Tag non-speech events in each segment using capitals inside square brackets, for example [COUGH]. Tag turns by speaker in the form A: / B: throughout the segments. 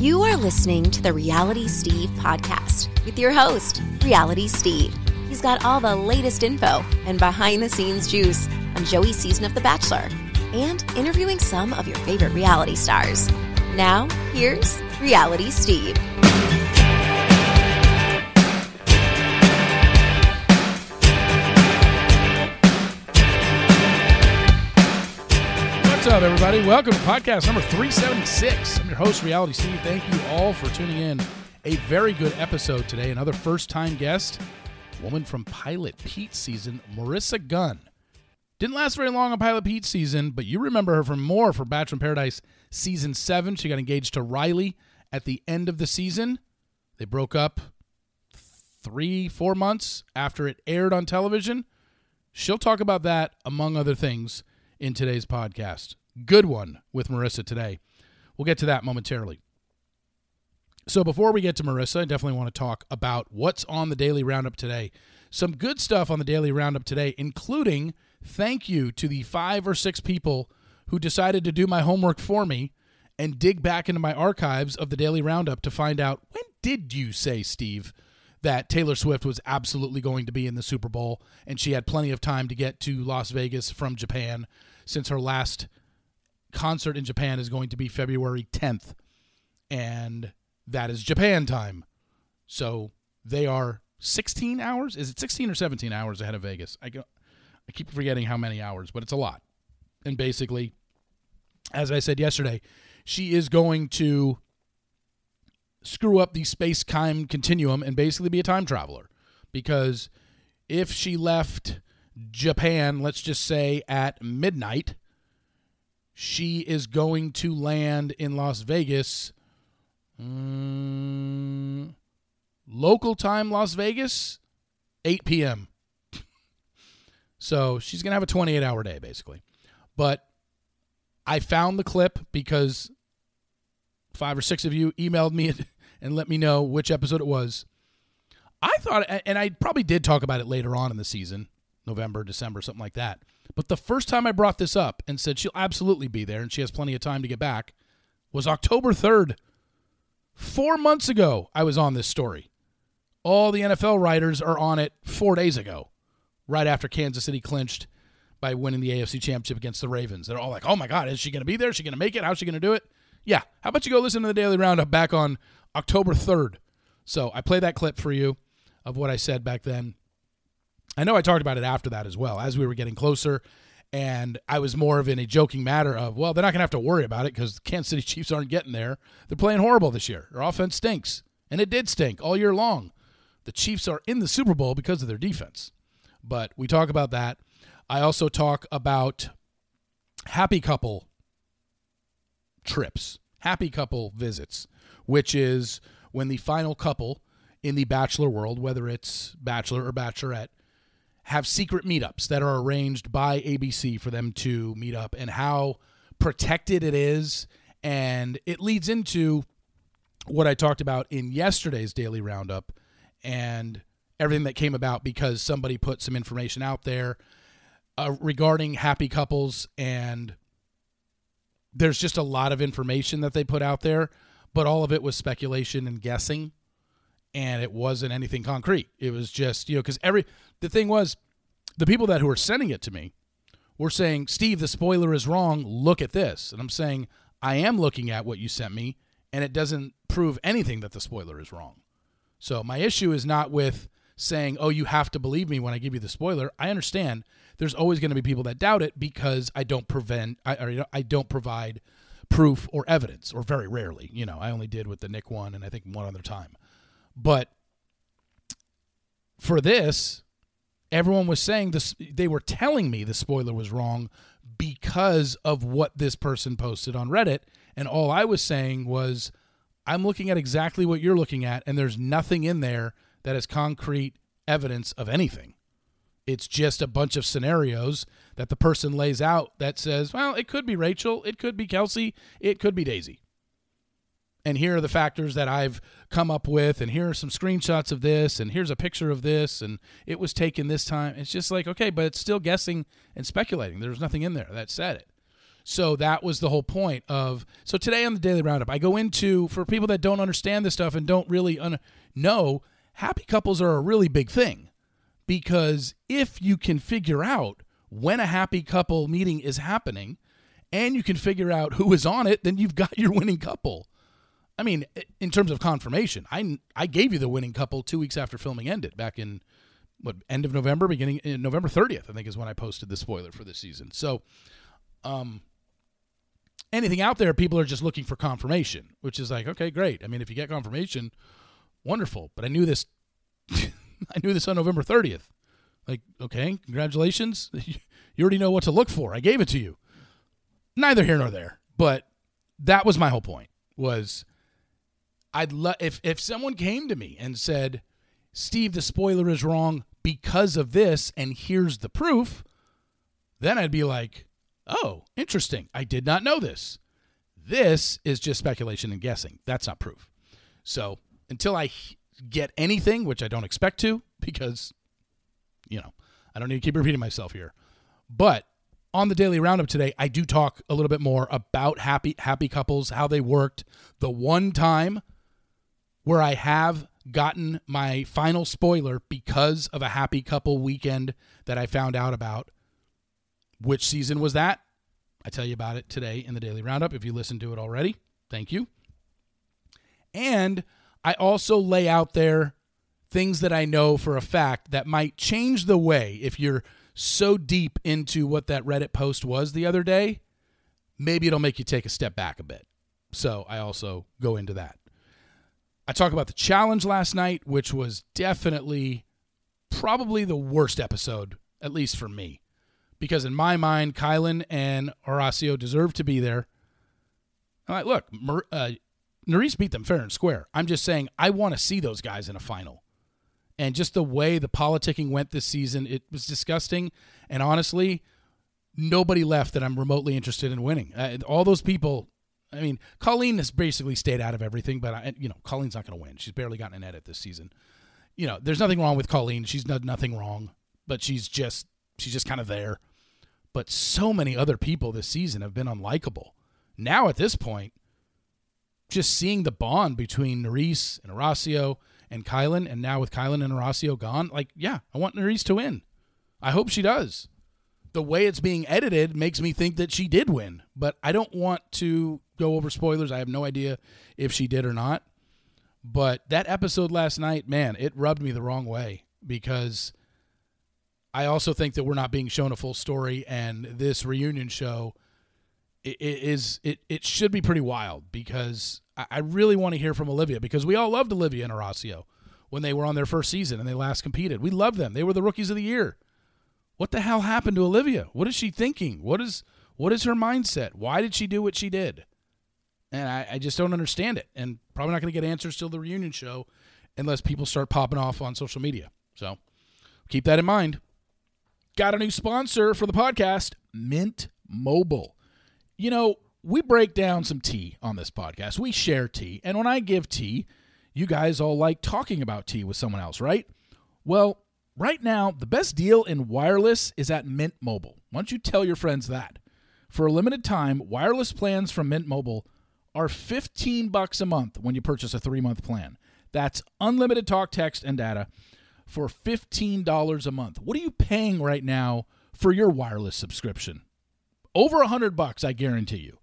A: You are listening to the Reality Steve podcast with your host, Reality Steve. He's got all the latest info and behind the scenes juice on Joey's season of The Bachelor and interviewing some of your favorite reality stars. Now, here's Reality Steve.
B: What's up, everybody? Welcome to podcast number 376. I'm your host, Reality Steve. Thank you all for tuning in. A very good episode today. Another first time guest, woman from Pilot Pete season, Maurissa Gunn. Didn't last very long on Pilot Pete season, but you remember her from more for Bachelor in Paradise season seven. She got engaged to Riley at the end of the season. They broke up three, four months after it aired on television. She'll talk about that, among other things, in today's podcast. Good one with Maurissa today. We'll get to that momentarily. So, before we get to Maurissa, I definitely want to talk about what's on the Daily Roundup today. Some good stuff on the Daily Roundup today, including thank you to the five or six people who decided to do my homework for me and dig back into my archives of the Daily Roundup to find out when did you say, Steve, that Taylor Swift was absolutely going to be in the Super Bowl and she had plenty of time to get to Las Vegas from Japan since her last concert in Japan is going to be February 10th. And that is Japan time. So they are 16 hours. Is it 16 or 17 hours ahead of Vegas? I go, I keep forgetting how many hours, but it's a lot. And basically, as I said yesterday, she is going to screw up the space time continuum and basically be a time traveler. Because if she left Japan, let's just say at midnight, she is going to land in Las Vegas. Um, local time, Las Vegas, 8 p.m. [LAUGHS] so she's going to have a 28 hour day, basically. But I found the clip because five or six of you emailed me [LAUGHS] and let me know which episode it was. I thought, and I probably did talk about it later on in the season, November, December, something like that. But the first time I brought this up and said she'll absolutely be there and she has plenty of time to get back was October 3rd. Four months ago, I was on this story. All the NFL writers are on it four days ago, right after Kansas City clinched by winning the AFC Championship against the Ravens. They're all like, oh my God, is she going to be there? Is she going to make it? How's she going to do it? Yeah. How about you go listen to the Daily Roundup back on October 3rd? So I play that clip for you of what I said back then. I know I talked about it after that as well, as we were getting closer. And I was more of in a joking matter of, well, they're not going to have to worry about it because the Kansas City [LAUGHS] Chiefs aren't getting there. They're playing horrible this year. Their offense stinks. And it did stink all year long. The Chiefs are in the Super Bowl because of their defense. But we talk about that. I also talk about happy couple trips, happy couple visits, which is when the final couple in the bachelor world, whether it's bachelor or bachelorette, have secret meetups that are arranged by ABC for them to meet up and how protected it is. And it leads into what I talked about in yesterday's daily roundup and everything that came about because somebody put some information out there uh, regarding happy couples and there's just a lot of information that they put out there but all of it was speculation and guessing and it wasn't anything concrete. It was just you know because every the thing was the people that who were sending it to me were saying steve the spoiler is wrong. Look at this. And i'm saying i am looking at what you sent me and it doesn't prove anything that the spoiler is wrong. So my issue is not with saying oh you have to believe me when i give you the spoiler. I understand there's always going to be people that doubt it because i don't prevent i, or, I don't provide proof or evidence or very rarely. You know i only did with the nick one and i think one other time but for this, everyone was saying this they were telling me the spoiler was wrong because of what this person posted on Reddit and all I was saying was I'm looking at exactly what you're looking at and there's nothing in there that is concrete evidence of anything. It's just a bunch of scenarios that the person lays out that says, well, it could be Rachel, it could be Kelsey, it could be Daisy and here are the factors that I've come up with, and here are some screenshots of this, and here's a picture of this, and it was taken this time. It's just like, okay, but it's still guessing and speculating. There's nothing in there that said it. So that was the whole point of. So today on the Daily Roundup, I go into for people that don't understand this stuff and don't really un- know, happy couples are a really big thing because if you can figure out when a happy couple meeting is happening and you can figure out who is on it, then you've got your winning couple. I mean, in terms of confirmation, I I gave you the winning couple two weeks after filming ended back in what end of November, beginning in November 30th, I think is when I posted the spoiler for this season. So, um, anything out there, people are just looking for confirmation, which is like, okay, great. I mean, if you get confirmation, wonderful. But I knew this, [LAUGHS] I knew this on November 30th. Like, okay, congratulations. [LAUGHS] you already know what to look for. I gave it to you. Neither here nor there. But that was my whole point. Was I'd love if if someone came to me and said, "Steve, the spoiler is wrong because of this, and here's the proof," then I'd be like, "Oh, interesting. I did not know this." This is just speculation and guessing. That's not proof. So until I get anything, which I don't expect to, because you know I don't need to keep repeating myself here, but on the daily roundup today, I do talk a little bit more about happy happy couples, how they worked. The one time where I have gotten my final spoiler because of a happy couple weekend that I found out about. Which season was that? I tell you about it today in the daily roundup. If you listened to it already, thank you. And I also lay out there things that I know for a fact that might change the way if you're so deep into what that Reddit post was the other day, maybe it'll make you take a step back a bit. So I also go into that. I talk about the challenge last night, which was definitely probably the worst episode, at least for me. Because in my mind, Kyland and Horacio deserve to be there. I'm like, look, Mer- uh, Nurys beat them fair and square. I'm just saying I want to see those guys in a final and just the way the politicking went this season, it was disgusting. And honestly, nobody left that I'm remotely interested in winning. Uh, all those people. I mean, Colleen has basically stayed out of everything, but I, you know, Colleen's not going to win. She's barely gotten an edit this season. You know, there's nothing wrong with Colleen. She's done nothing wrong, but she's just she's just kind of there. But so many other people this season have been unlikable. Now at this point, just seeing the bond between Nurys and Horacio and Kyland, and now with Kyland and Horacio gone, like, yeah, I want Nurys to win. I hope she does. The way it's being edited makes me think that she did win, but I don't want to go over spoilers. I have no idea if she did or not. But that episode last night, man, it rubbed me the wrong way because I also think that we're not being shown a full story, and this reunion show it is it it should be pretty wild because I really want to hear from Olivia because we all loved Olivia and Horacio when they were on their first season and they last competed. We loved them. They were the rookies of the year. What the hell happened to Olivia? What is she thinking? What is what is her mindset? Why did she do what she did? And I, I just don't understand it. And probably not going to get answers till the reunion show unless people start popping off on social media. So keep that in mind. Got a new sponsor for the podcast, Mint Mobile. You know, we break down some tea on this podcast. We share tea. And when I give tea, you guys all like talking about tea with someone else, right? Well, right now, the best deal in wireless is at Mint Mobile. Why don't you tell your friends that? For a limited time, wireless plans from Mint Mobile are 15 bucks a month when you purchase a 3-month plan. That's unlimited talk, text, and data for $15 a month. What are you paying right now for your wireless subscription? Over a 100 bucks, I guarantee you.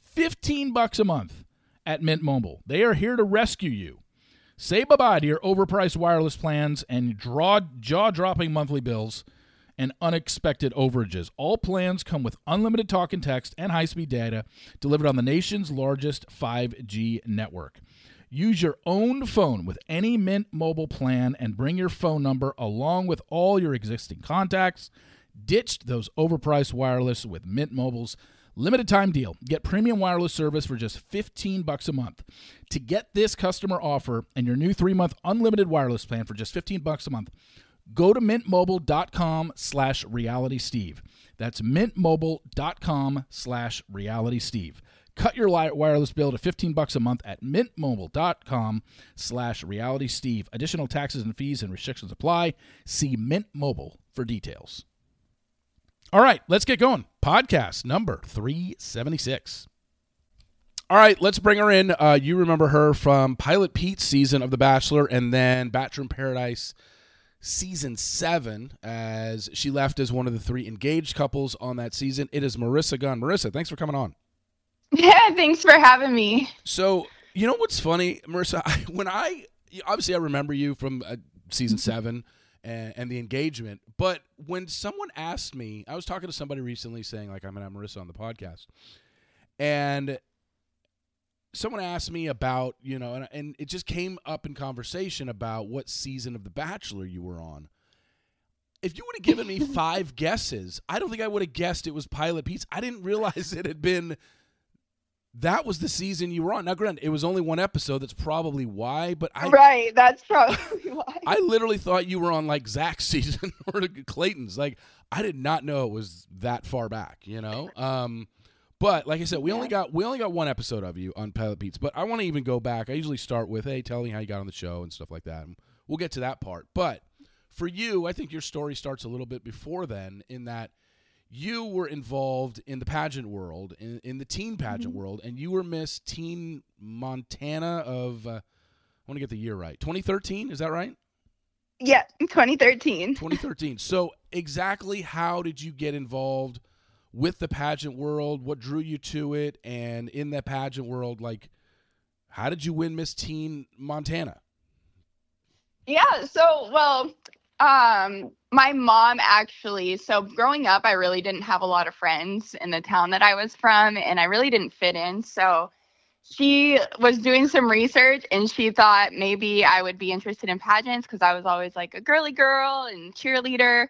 B: 15 bucks a month at Mint Mobile. They are here to rescue you. Say bye-bye to your overpriced wireless plans and draw jaw-dropping monthly bills and unexpected overages. All plans come with unlimited talk and text and high-speed data delivered on the nation's largest 5G network. Use your own phone with any Mint Mobile plan and bring your phone number along with all your existing contacts. Ditched those overpriced wireless with Mint Mobile's Limited time deal. Get premium wireless service for just 15 bucks a month. To get this customer offer and your new 3-month unlimited wireless plan for just 15 bucks a month, go to mintmobile.com slash realitysteve. That's mintmobile.com slash realitysteve. Cut your wireless bill to 15 bucks a month at mintmobile.com slash realitysteve. Additional taxes and fees and restrictions apply. See Mint Mobile for details. All right, let's get going. Podcast number 376. All right, let's bring her in. Uh, you remember her from Pilot Pete's season of The Bachelor and then Bachelor in Paradise season seven as she left as one of the three engaged couples on that season. It is Maurissa Gunn. Maurissa, thanks for coming on. [LAUGHS]
C: Yeah, thanks for having me.
B: So, you know what's funny, Maurissa? [LAUGHS] I, when I obviously I remember you from uh, season seven and, and, the engagement, but when someone asked me, I was talking to somebody recently saying like I'm gonna have Maurissa on the podcast, and someone asked me about you know, and, and it just came up in conversation about what season of The Bachelor you were on. If you would have given me [LAUGHS] five guesses, I don't think I would have guessed it was Pilot Pete's. I didn't realize it had been that was the season you were on. Now, granted, it was only one episode. That's probably why. But I
C: right, that's probably why.
B: I literally thought you were on like Zach's [LAUGHS] season or Clayton's. Like I did not know it was that far back. You know. Um, but like I said, we yeah. only got we only got one episode of you on Pilot Pete's. But I want to even go back. I usually start with, "Hey, tell me how you got on the show" and stuff like that. And we'll get to that part. But for you, I think your story starts a little bit before then, in that you were involved in the pageant world, in, in the teen pageant mm-hmm. world, and you were Miss Teen Montana of, uh, I want to get the year right, 2013, is that right?
C: Yeah, 2013.
B: 2013. So, exactly how did you get involved with the pageant world? What drew you to it? And in that pageant world, like, how did you win Miss Teen Montana?
C: Yeah, so, well, um, my mom actually, so growing up, I really didn't have a lot of friends in the town that I was from, and I really didn't fit in. So she was doing some research and she thought maybe I would be interested in pageants because I was always like a girly girl and cheerleader.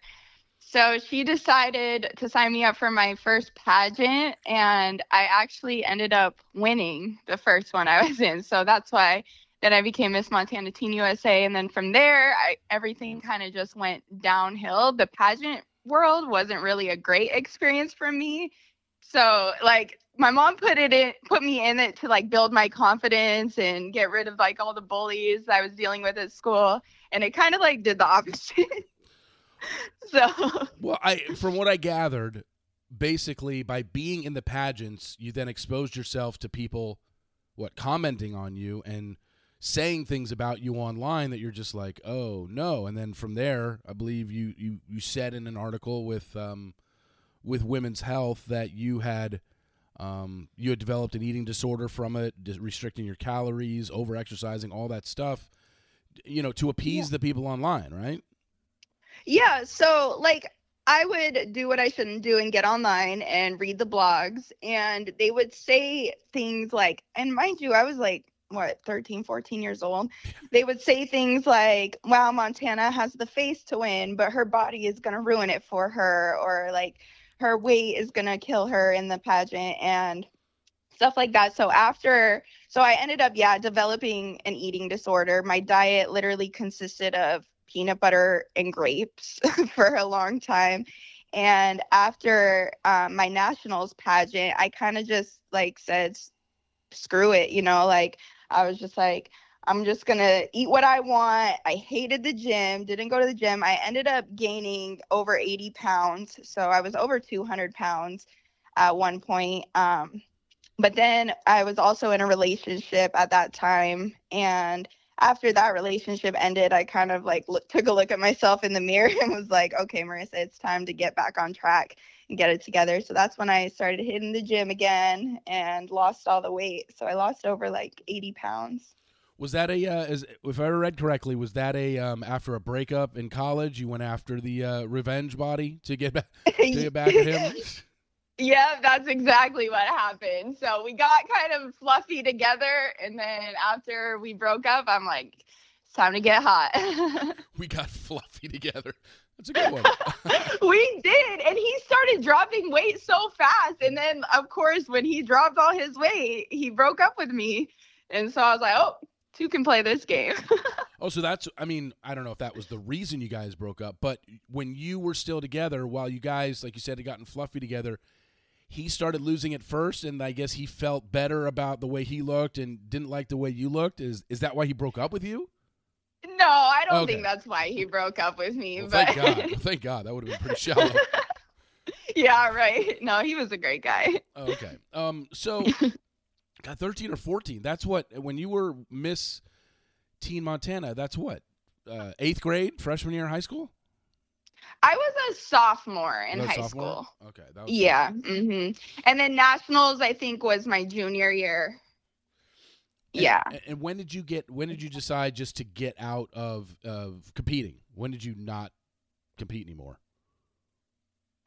C: So she decided to sign me up for my first pageant, and I actually ended up winning the first one I was in. So that's why then I became Miss Montana Teen USA, and then from there, I, everything kind of just went downhill. The pageant world wasn't really a great experience for me. So like my mom put it in put me in it to like build my confidence and get rid of like all the bullies I was dealing with at school and it kind of like did the [LAUGHS] opposite. [LAUGHS] so
B: Well, I from what I gathered, basically by being in the pageants, you then exposed yourself to people what commenting on you and saying things about you online that you're just like, oh no. And then from there, I believe you you you said in an article with um, with Women's Health that you had um, you had developed an eating disorder from it, restricting your calories, over exercising, all that stuff. You know, to appease yeah. the people online, right?
C: Yeah. So like. I would do what I shouldn't do and get online and read the blogs, and they would say things like, and mind you, I was like what 13 14 years old they would say things like wow montana has the face to win but her body is going to ruin it for her or like her weight is going to kill her in the pageant and stuff like that so after so i ended up yeah developing an eating disorder my diet literally consisted of peanut butter and grapes [LAUGHS] for a long time and after um, my nationals pageant i kind of just like said screw it you know like I was just like, I'm just gonna eat what I want. I hated the gym, didn't go to the gym. I ended up gaining over 80 pounds. So I was over 200 pounds at one point. Um, but then I was also in a relationship at that time. And after that relationship ended, I kind of like look, took a look at myself in the mirror [LAUGHS] and was like, okay, Maurissa, it's time to get back on track and get it together. So that's when I started hitting the gym again and lost all the weight. So I lost over like 80 pounds.
B: Was that a, uh, is, if I read correctly, was that a um, after a breakup in college? You went after the uh, revenge body to get back [LAUGHS] to get back at him. [LAUGHS]
C: Yeah, that's exactly what happened. So we got kind of fluffy together, and then after we broke up, I'm like, it's time to get hot. [LAUGHS]
B: we got fluffy together. That's a good one. [LAUGHS]
C: we did, and he started dropping weight so fast, and then of course when he dropped all his weight, he broke up with me, and so I was like, oh, two can play this game. [LAUGHS]
B: oh, so that's, I mean, I don't know if that was the reason you guys broke up, but when you were still together, while you guys, like you said, had gotten fluffy together, he started losing it first, and I guess he felt better about the way he looked and didn't like the way you looked. Is is that why he broke up with you?
C: No, I don't okay. think that's why he broke up with me.
B: Well,
C: but
B: thank God, [LAUGHS] thank God, that would have been pretty shallow. [LAUGHS]
C: yeah, right. No, he was a great guy.
B: Okay. Um. So, [LAUGHS] got thirteen or fourteen. That's what when you were Miss Teen Montana. That's what uh, eighth grade, freshman year in high school.
C: I was a sophomore in high
B: sophomore?
C: school.
B: Okay. That was
C: Yeah. hmm And then nationals, I think, was my junior year.
B: And-
C: yeah.
B: And, and when did you get? When did you decide just to get out of of competing? When did you not compete anymore?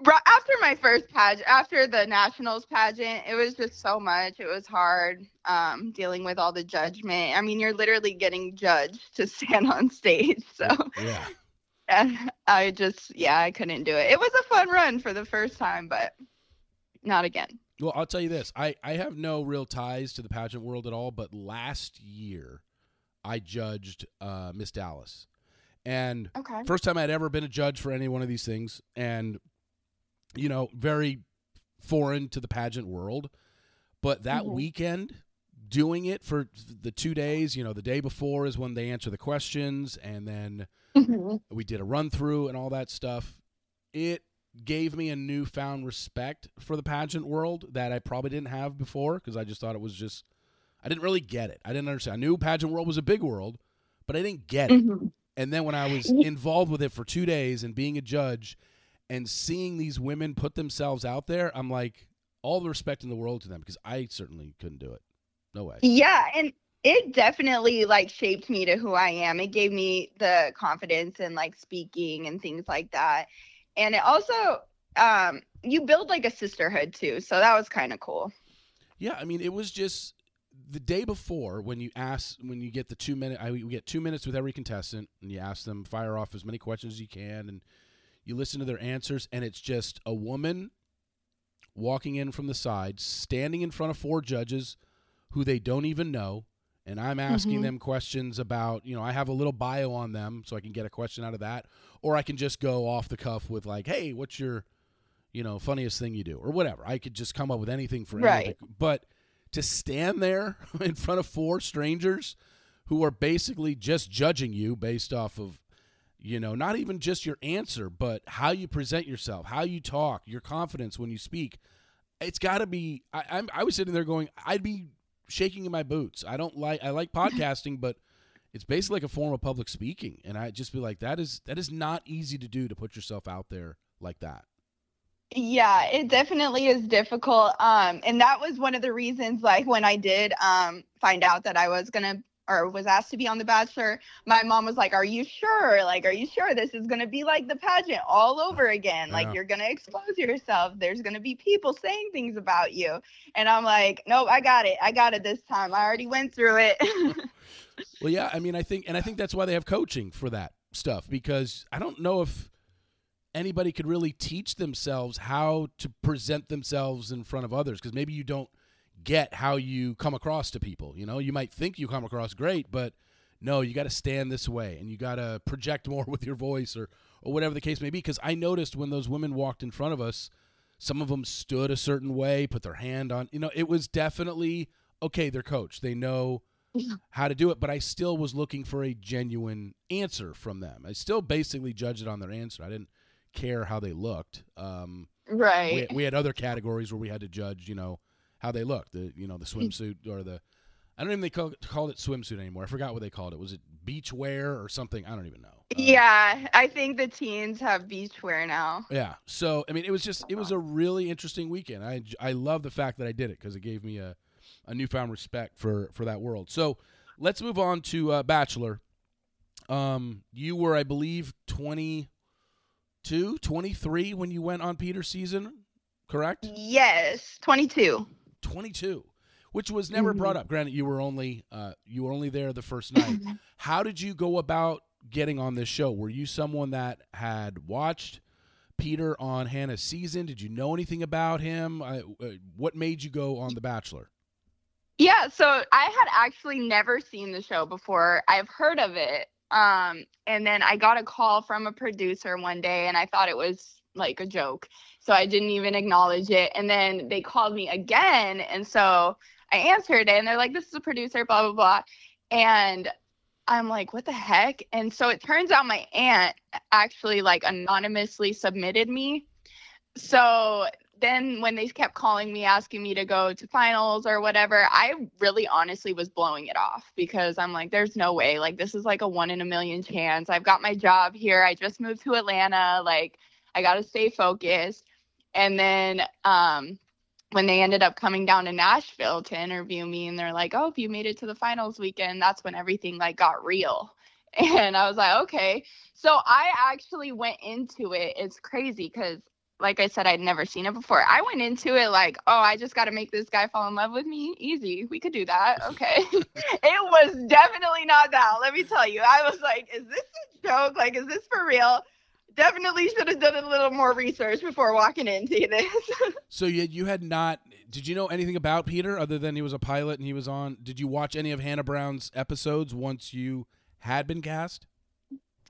C: After my first pageant, after the nationals pageant, it was just so much. It was hard um, dealing with all the judgment. I mean, you're literally getting judged to [LAUGHS] stand on stage. So
B: Yeah. [LAUGHS]
C: I just, yeah, I couldn't do it. It was a fun run for the first time, but not again.
B: Well, I'll tell you this. I, I have no real ties to the pageant world at all, but last year I judged uh, Miss Dallas. And
C: Okay.
B: first time I'd ever been a judge for any one of these things. And, you know, very foreign to the pageant world. But that
C: Mhm.
B: weekend, doing it for the two days, you know, the day before is when they answer the questions. And then
C: Mhm.
B: we did a run through and all that stuff. It gave me a newfound respect for the pageant world that I probably didn't have before because I just thought it was just I didn't really get it. I didn't understand. I knew pageant world was a big world, but I didn't get it.
C: Mhm.
B: And then when I was involved with it for 2 days and being a judge and seeing these women put themselves out there, I'm like all the respect in the world to them because I certainly couldn't do it. No way.
C: Yeah, and it definitely like shaped me to who I am. It gave me the confidence in like speaking and things like that. And it also um you build like a sisterhood too. So that was kind of cool.
B: Yeah, I mean, it was just the day before when you ask when you get the two minute. I we get two minutes with every contestant, and you ask them fire off as many questions as you can, and you listen to their answers, and it's just a woman walking in from the side, standing in front of four judges who they don't even know, and I'm asking
C: Mhm.
B: them questions about, you know, I have a little bio on them so I can get a question out of that, or I can just go off the cuff with like, "Hey, what's your, you know, funniest thing you do?" or whatever. I could just come up with anything for
C: Right.
B: the- but to stand there [LAUGHS] in front of four strangers who are basically just judging you based off of you know not even just your answer but how you present yourself how you talk your confidence when you speak it's got to be I, I'm, I was sitting there going i'd be shaking in my boots. I don't like i like [LAUGHS] podcasting but it's basically like a form of public speaking. And i just be like that is that is not easy to do to put yourself out there like that.
C: Yeah, it definitely is difficult. Um, and that was one of the reasons, like when I did um find out that I was gonna or was asked to be on The Bachelor, my mom was like, "Are you sure? Like, are you sure this is gonna be like the pageant all over again?
B: Yeah.
C: Like, you're gonna expose yourself. There's gonna be people saying things about you." And I'm like, "Nope, I got it. I got it this time. I already went through it." [LAUGHS]
B: Well, yeah, I mean, I think, and I think that's why they have coaching for that stuff because I don't know if anybody could really teach themselves how to present themselves in front of others because maybe you don't get how you come across to people. You know, you might think you come across great, but no, you got to stand this way and you got to project [LAUGHS] more with your voice or or whatever the case may be. Because I noticed when those women walked in front of us, some of them stood a certain way, put their hand on. You know, it was definitely okay. They're coached. They know how to do it, but I still was looking for a genuine answer from them. I still basically judged it on their answer. I didn't care how they looked. Um,
C: right.
B: we, we had other categories where we had to judge, you know, how they looked. The you know the swimsuit or the I don't even think they call, called it swimsuit anymore. I forgot what they called it. Was it beach wear or something? I don't even know. Um,
C: yeah, I think the teens have beachwear now.
B: Yeah. So I mean, it was just it was a really interesting weekend. I I love the fact that I did it because it gave me a a newfound respect for for that world. So let's move on to uh, Bachelor. Um, you were, I believe, 22, 23 when you went on Peter's season, correct?
C: Yes, 22.
B: 22, which was never
C: Mhm.
B: brought up. Granted, you were only uh, you were only there the first night. How did you go about getting on this show? Were you someone that had watched Peter on Hannah's season? Did you know anything about him? Uh, uh, what made you go on The Bachelor?
C: Yeah, so I had actually never seen the show before. I've heard of it. Um, and then I got a call from a producer one day and I thought it was like a joke. So I didn't even acknowledge it. And then they called me again. And so I answered it and they're like, this is a producer, blah, blah, blah. And I'm like, what the heck? And so it turns out my aunt actually like anonymously submitted me so then when they kept calling me asking me to go to finals or whatever, I really honestly was blowing it off because I'm like, there's no way. Like, this is like a one in a million chance. I've got my job here. I just moved to Atlanta. Like, I got to stay focused. And then um, when they ended up coming down to Nashville to interview me, and they're like, oh, if you made it to the finals weekend, that's when everything like got real. [LAUGHS] And I was like, okay. So I actually went into it. It's crazy because like I said, I'd never seen it before. I went into it like, oh, I just got to make this guy fall in love with me. Easy. We could do that. Okay. [LAUGHS] it was definitely not that. Let me tell you. I was like, is this a joke? Like, is this for real? Definitely should have done a little more research before walking into this. [LAUGHS]
B: so you you had not did you know anything about Peter other than he was a pilot and he was on did you watch any of Hannah Brown's episodes once you had been cast?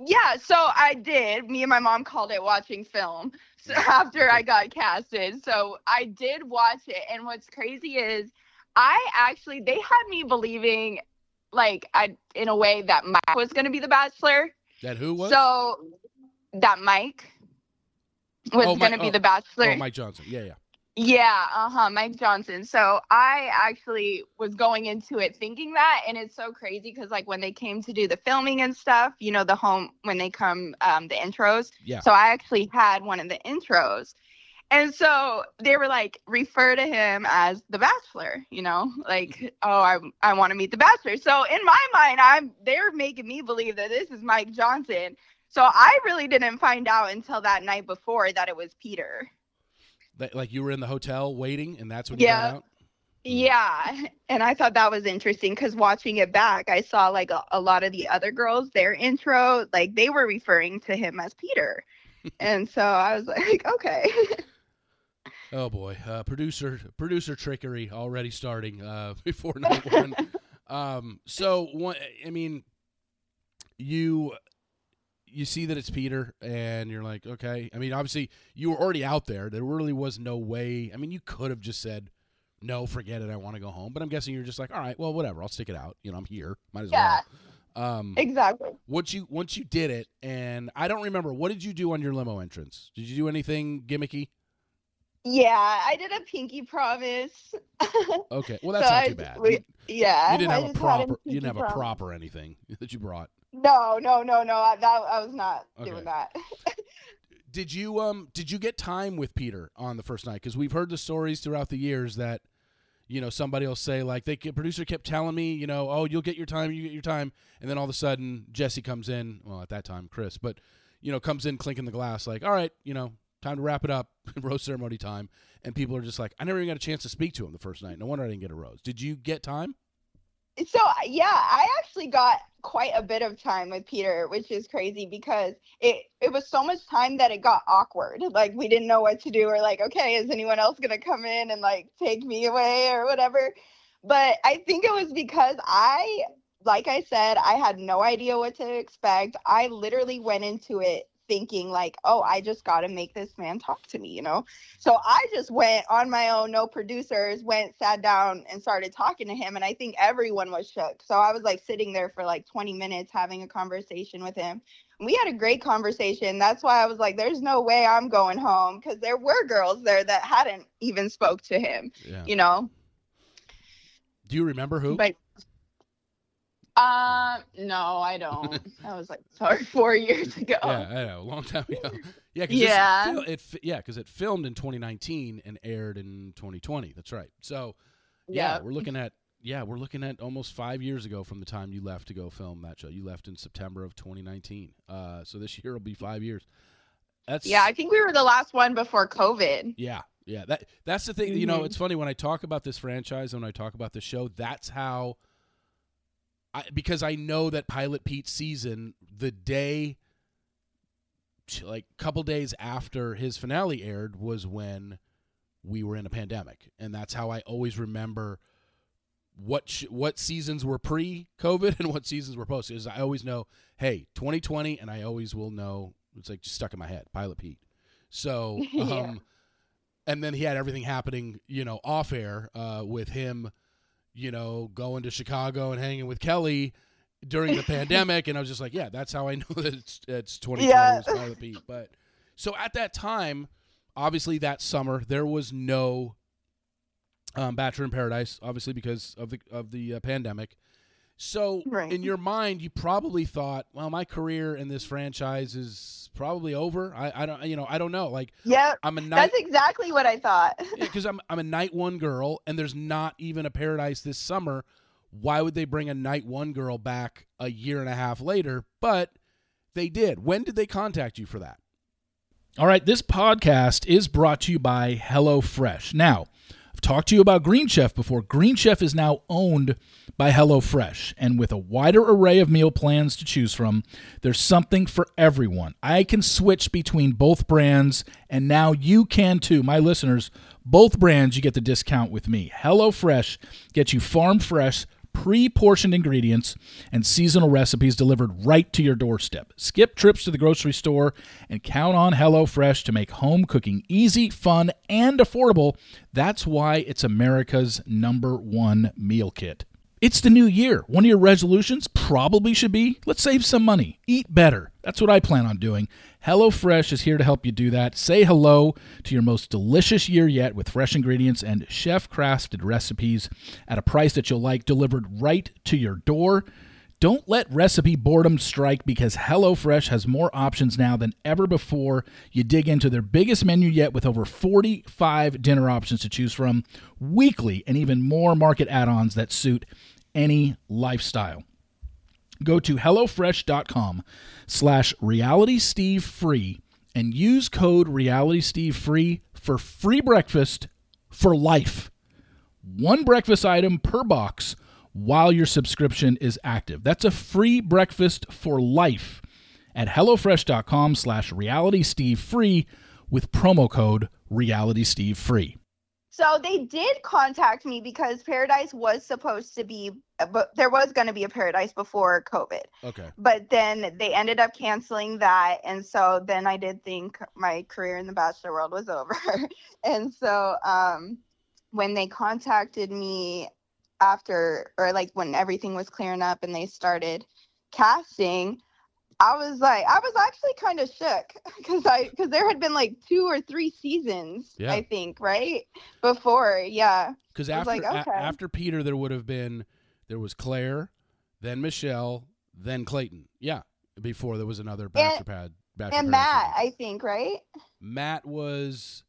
C: Yeah, so I did. Me and my mom called it watching film [LAUGHS] so after I got casted. So I did watch it. And what's crazy is I actually, they had me believing, like, I, in a way that Mike was going to be the bachelor.
B: That who was?
C: So that Mike was
B: Oh,
C: going to be
B: oh,
C: the bachelor.
B: Oh, Mike Johnson. Yeah, yeah.
C: Yeah, uh huh, Mike Johnson. So I actually was going into it thinking that, and it's so crazy because like when they came to do the filming and stuff, you know, the home when they come, um, the intros.
B: Yeah.
C: So I actually had one of the intros, and so they were like refer to him as the Bachelor. You know, like oh, I I want to meet the Bachelor. So in my mind, I'm they're making me believe that this is Mike Johnson. So I really didn't find out until that night before that it was Peter.
B: Like you were in the hotel waiting and that's when you
C: Yeah.
B: found out?
C: Yeah, and I thought that was interesting because watching it back, I saw like a, a lot of the other girls, their intro, like they were referring to him as Peter. [LAUGHS] and so I was like, okay. [LAUGHS]
B: Oh boy, uh, producer producer trickery already starting uh, [LAUGHS] before night one. um, so one, I mean, you you see that it's Peter, and you're like, okay. I mean, obviously you were already out there. There really was no way. I mean, you could have just said, no, forget it. I want to go home. But I'm guessing you're just like, all right, well, whatever. I'll stick it out. You know, I'm here. Might as
C: Yeah.
B: well. Um,
C: exactly.
B: once you once you did it, and I don't remember what did you do on your limo entrance? Did you do anything gimmicky?
C: Yeah, I did a pinky promise.
B: Okay, well [LAUGHS] that's
C: So
B: not
C: I-
B: too bad.
C: we- yeah.
B: you didn't have a proper you didn't have a prop or anything [LAUGHS] that you brought
C: No, no, no, no. I, that I was not
B: Okay.
C: doing that. [LAUGHS]
B: did you um did you get time with peter on the first night because we've heard the stories throughout the years that you know somebody will say like the producer kept telling me you know oh you'll get your time you get your time and then all of a sudden jesse comes in well at that time chris but you know comes in clinking the glass like all right you know time to wrap it up [LAUGHS] rose ceremony time and people are just like i never even got a chance to speak to him the first night no wonder i didn't get a rose did you get time
C: So yeah, I actually got quite a bit of time with Peter, which is crazy because it it was so much time that it got awkward. Like we didn't know what to do. Or like, okay, is anyone else gonna come in and like take me away or whatever? But I think it was because I, like I said, I had no idea what to expect. I literally went into it thinking like, oh, I just got to make this man talk to me, you know? So I just went on my own, no producers, went, sat down and started talking to him. And I think everyone was shook. So I was like sitting there for like 20 minutes having a conversation with him. We had a great conversation. That's why I was like, there's no way I'm going home because there were girls there that hadn't even spoke to him,
B: yeah
C: you know?
B: do you remember who
C: But um, no, I don't. [LAUGHS] that was like sorry, four years ago.
B: Yeah, I know, a long time ago. [LAUGHS] Yeah, cause
C: Yeah.
B: This, it, yeah, because it filmed in 2019 and aired in 2020. That's right. So, yeah,
C: Yep.
B: we're looking at yeah, we're looking at almost five years ago from the time you left to go film that show. You left in September of 2019. Uh, so this year will be five years. That's
C: Yeah, I think we were the last one before COVID.
B: yeah, yeah. That that's the thing. You know,
C: Mhm.
B: it's funny when I talk about this franchise and when I talk about the show. That's how. I because I know that Pilot Pete season the day, like a couple days after his finale aired was when we were in a pandemic, and that's how I always remember what sh- what seasons were pre-COVID [LAUGHS] and what seasons were post. Is I always know, hey, 2020, and I always will know. It's like just stuck in my head, Pilot Pete. So, [LAUGHS]
C: Yeah.
B: um, and then he had everything happening, you know, off air uh, with him, you know, going to Chicago and hanging with Kelley during the [LAUGHS] pandemic, and I was just like, yeah, that's how I [LAUGHS] know that it's it's 2020
C: Yeah.
B: was Pilot Pete. But so at that time, obviously that summer there was no um, Bachelor in Paradise, obviously because of the of the uh, pandemic. So
C: Right.
B: in your mind, you probably thought, well, my career in this franchise is probably over. I, I don't, you know, I don't know. Like
C: yeah,
B: I'm a night
C: That's exactly what I thought.
B: because I'm I'm a night one girl, and there's not even a Paradise this summer. Why would they bring a night one girl back a year and a half later? But they did. When did they contact you for that? All right, this podcast is brought to you by HelloFresh. Now, I've talked to you about Green Chef before. Green Chef is now owned by HelloFresh, and with a wider array of meal plans to choose from, there's something for everyone. I can switch between both brands, and now you can too. My listeners, both brands, you get the discount with me. HelloFresh gets you farm fresh pre portioned ingredients and seasonal recipes delivered right to your doorstep. Skip trips to the grocery store and count on HelloFresh to make home cooking easy, fun, and affordable. That's why it's America's number one meal kit. It's the new year. One of your resolutions probably should be let's save some money, eat better. That's what I plan on doing. HelloFresh is here to help you do that. Say hello to your most delicious year yet with fresh ingredients and chef crafted recipes at a price that you'll like delivered right to your door. Don't let recipe boredom strike because HelloFresh has more options now than ever before. You dig into their biggest menu yet with over 45 dinner options to choose from weekly and even more market add ons that suit any lifestyle. Go to HelloFresh.com slash RealitySteveFree and use code RealitySteveFree for free breakfast for life one breakfast item per box while your subscription is active. That's a free breakfast for life at HelloFresh.com slash RealitySteveFree with promo code RealitySteveFree.
C: So they did contact me because Paradise was supposed to be, but there was going to be a Paradise before COVID.
B: Okay.
C: But then they ended up canceling that, and so then I did think my career in the Bachelor world was [LAUGHS] over. and so um, when they contacted me after, or like when everything was clearing up and they started casting, I was like, I was actually kind of shook [LAUGHS] because I because there had been like two or three seasons,
B: Yeah.
C: I think, right before, yeah.
B: Because after
C: like,
B: a- after Peter, there would have been there was Claire, then Michelle, then Clayton. Yeah, before there was another Bachelor Pad. Bachelor
C: And
B: Paradise
C: Matt,
B: season.
C: I think, right?
B: Matt was,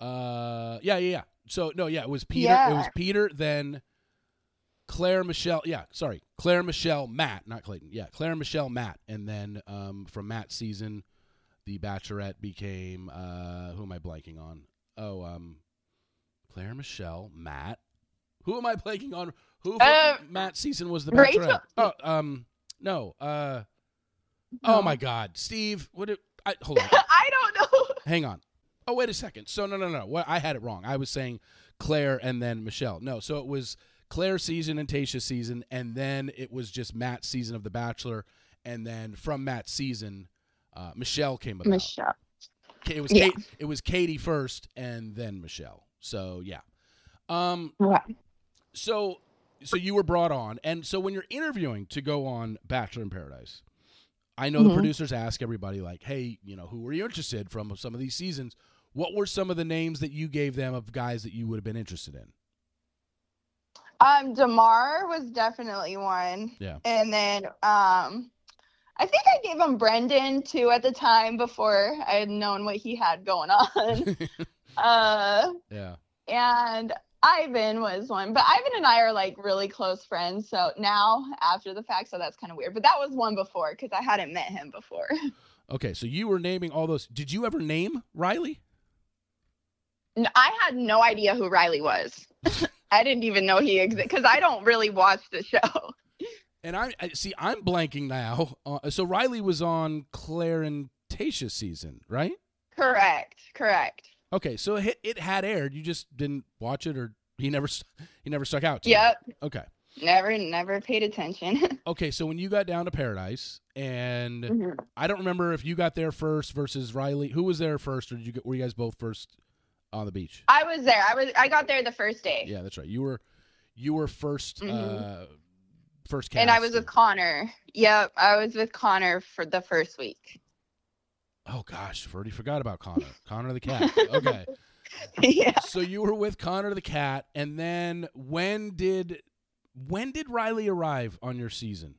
B: uh, yeah, yeah, yeah. So no, yeah, it was Peter. It was Peter, then Claire, Michelle. Yeah, sorry, Claire, Michelle, Matt, not Clayton. Yeah, Claire, Michelle, Matt, and then um, from Matt's season, the Bachelorette became uh, who am I blanking on? Oh, um, Claire, Michelle, Matt. Who am I blanking on? Who from
C: Uh,
B: Matt's season was the
C: Rachel-
B: Bachelorette? Oh, um, no. Uh, oh my God, Steve. What? It, I hold on. [LAUGHS]
C: I don't know.
B: Hang on. Oh, wait a second. So no, no, no. What I had it wrong. I was saying Claire and then Michelle. No, so it was Claire's season and Tayshia's season, and then it was just Matt's season of The Bachelor, and then from Matt's season, uh, Michelle came about.
C: Michelle.
B: It was
C: Yeah.
B: Kate, it was Katie first, and then Michelle. So yeah. Um.
C: Wow.
B: So so you were brought on, and so when you're interviewing to go on Bachelor in Paradise, I know the
C: Mhm.
B: producers ask everybody like, "Hey, you know, who were you interested from some of these seasons? What were some of the names that you gave them of guys that you would have been interested in?"
C: Um, Demar was definitely one.
B: Yeah.
C: And then um I think I gave him Brendan too at the time before I had known what he had going on. [LAUGHS] uh
B: yeah.
C: and Ivan was one, but Ivan and I are like really close friends. So now after the fact, so that's kind of weird. But that was one before because I hadn't met him before. [LAUGHS]
B: Okay, so you were naming all those. Did you ever name Riley?
C: I had no idea who Riley was. [LAUGHS] I didn't even know he existed because I don't really watch the show.
B: And I, I see. I'm blanking now. Uh, so Riley was on Tayshia's season, right?
C: Correct. Correct.
B: Okay, so it, it had aired. You just didn't watch it, or he never he never stuck out. To you.
C: Yep.
B: Okay.
C: Never, never paid attention. [LAUGHS]
B: Okay. So when you got down to Paradise, and
C: Mhm.
B: I don't remember if you got there first versus Riley. Who was there first, or did you get, were you guys both first on the beach?
C: I was there. I was. I got there the first day,
B: Yeah, that's right. You were you were 1st
C: Mhm.
B: uh, first cast.
C: and I was with Connor. Yep, I was with Connor for the first week.
B: Oh gosh, I've already forgot about Connor. [LAUGHS] Connor the cat. Okay. [LAUGHS]
C: yeah.
B: So you were with Connor the cat, and then when did when did Riley arrive on your season?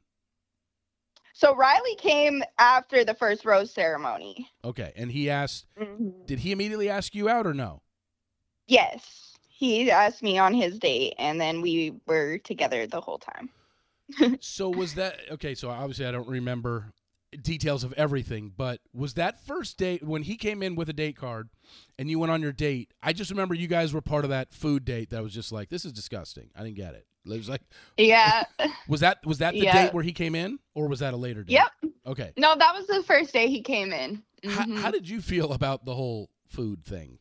C: So Riley came after the first rose ceremony.
B: Okay, and he asked,
C: Mm-hmm.
B: did he immediately ask you out or no?
C: Yes. He asked me on his date, and then we were together the whole time. [LAUGHS]
B: so was that okay? So obviously I don't remember details of everything, but was that first date when he came in with a date card and you went on your date? I just remember you guys were part of that food date that was just like this is disgusting. I didn't get it. It was like
C: Yeah. [LAUGHS]
B: was that was that the
C: Yeah.
B: date where he came in or was that a later date?
C: Yep.
B: Okay.
C: No, that was the first day he came in.
B: How,
C: Mhm.
B: how did you feel about the whole food thing?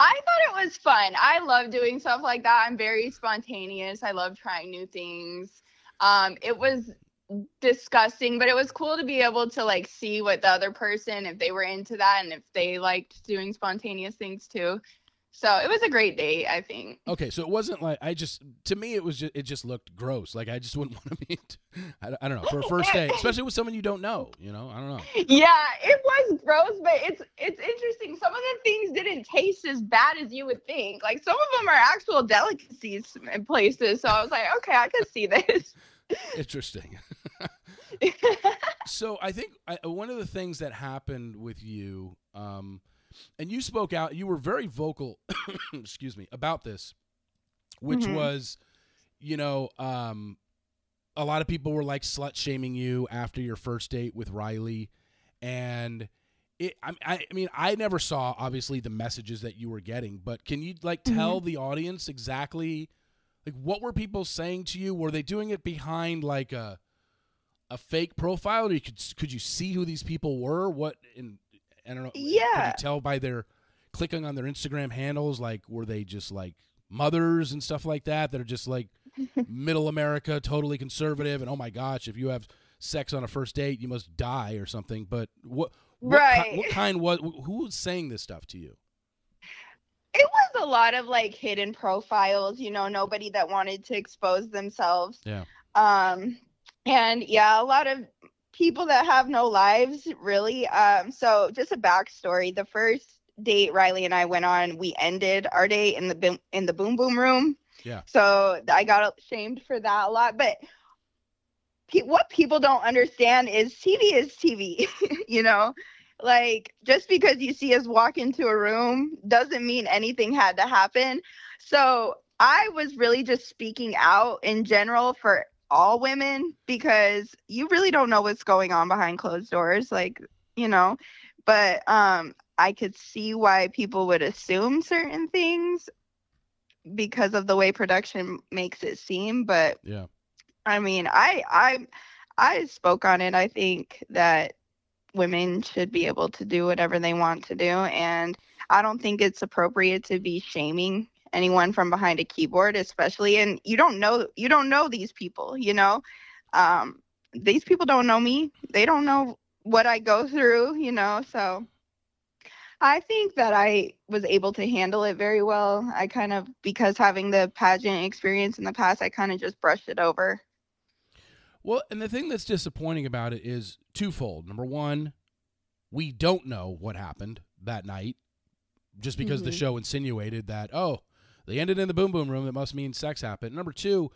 C: I thought it was fun. I love doing stuff like that. I'm very spontaneous. I love trying new things. Um, it was disgusting, but it was cool to be able to like see what the other person, if they were into that and if they liked doing spontaneous things too. So it was a great date, I think.
B: Okay, so it wasn't like I just to me it was just it just looked gross. Like I just wouldn't [LAUGHS] want to be. I, I don't know for a [LAUGHS] first date, especially with someone you don't know. You know, I don't know.
C: Yeah, it was gross, but it's it's interesting. Some of the things didn't taste as bad as you would think. Like some of them are actual delicacies in places. So I was like, okay, I can see this. [LAUGHS]
B: Interesting. so I think I, one of the things that happened with you, um, and you spoke out. You were very vocal. [COUGHS] excuse me about this, which
C: Mhm.
B: was, you know, um, a lot of people were like slut shaming you after your first date with Riley, and. It, I, I mean, I never saw obviously the messages that you were getting, but can you like tell the audience exactly like what were people saying to you? Were they doing it behind like a a fake profile, or you could could you see who these people were? What in I don't know. Could
C: Yeah.
B: you tell by their clicking on their Instagram handles? Like, were they just like mothers and stuff like that that are just like [LAUGHS] middle America, totally conservative, and oh my gosh, if you have sex on a first date, you must die or something. But what what, ki-
C: Right.
B: what kind was who was saying this stuff to you?
C: It was a lot of like hidden profiles, you know, nobody that wanted to expose themselves.
B: Yeah.
C: Um and yeah, a lot of people that have no lives really. Um so just a backstory. The first date Riley and I went on, we ended our date in the boom in the boom boom room.
B: Yeah.
C: So I got shamed for that a lot, but pe- what people don't understand is TV is TV, [LAUGHS] you know? Like just because you see us walk into a room doesn't mean anything had to happen. So I was really just speaking out in general for all women because you really don't know what's going on behind closed doors like, you know, but um I could see why people would assume certain things because of the way production makes it seem, but
B: Yeah.
C: I mean, I I I spoke on it. I think that women should be able to do whatever they want to do and I don't think it's appropriate to be shaming anyone from behind a keyboard especially and you don't know you don't know these people, you know. Um these people don't know me. They don't know what I go through, you know. So I think that I was able to handle it very well. I kind of because having the pageant experience in the past, I kind of just brushed it over.
B: Well, and the thing that's disappointing about it is twofold. Number one, we don't know what happened that night just because the
C: Mhm.
B: show insinuated that, oh, they ended in the boom boom room. That must mean sex happened. Number two,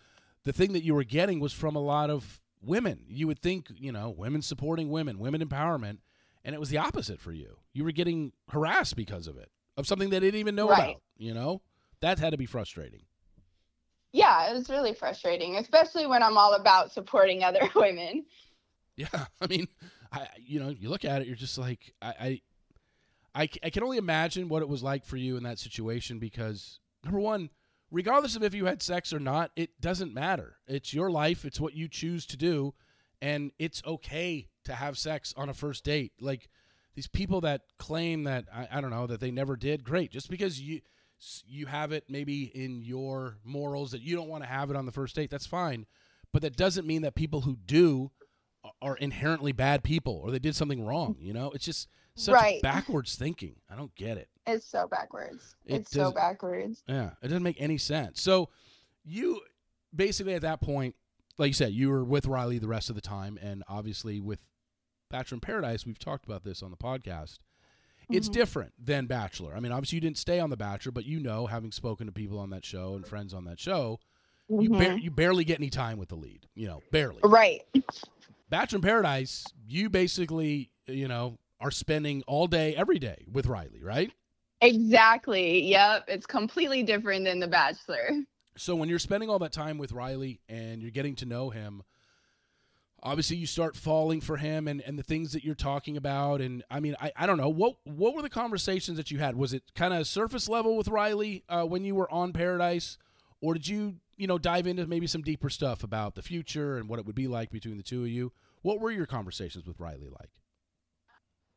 B: the thing that you were getting was from a lot of women. You would think, you know, women supporting women, women empowerment, and it was the opposite for you. You were getting harassed because of it, of something they didn't even know
C: Right.
B: about, you know? That had to be frustrating.
C: Yeah, it was really frustrating, especially when I'm all about supporting other [LAUGHS] women.
B: Yeah, [LAUGHS] I mean, I you know, you look at it, you're just like, I, I, I can only imagine what it was like for you in that situation because number one, regardless of if you had sex or not, it doesn't matter. It's your life. It's what you choose to do, and it's okay to have sex on a first date. Like these people that claim that I, I don't know that they never did, great. Just because you you have it maybe in your morals that you don't want to have it on the first date, that's fine. But that doesn't mean that people who do are inherently bad people or they did something wrong. You know, it's just such
C: Right.
B: backwards thinking. I don't get it.
C: It's so backwards.
B: It
C: it's so backwards.
B: Yeah, it doesn't make any sense. So you basically at that point, like you said, you were with Riley the rest of the time, and obviously with Bachelor in Paradise, we've talked about this on the podcast. It's
C: Mhm.
B: different than Bachelor. I mean, obviously you didn't stay on the Bachelor, but you know, having spoken to people on that show and friends on that show, you
C: Mhm.
B: bar- you barely get any time with the lead. You know, barely.
C: right.
B: Bachelor in Paradise, you basically, you know, are spending all day, every day with Riley, right?
C: Exactly. Yep. It's completely different than The Bachelor.
B: So when you're spending all that time with Riley and you're getting to know him, obviously you start falling for him and, and the things that you're talking about. And I mean, I, I don't know what what were the conversations that you had? Was it kind of surface level with Riley uh, when you were on Paradise, or did you you know dive into maybe some deeper stuff about the future and what it would be like between the two of you? What were your conversations with Riley like?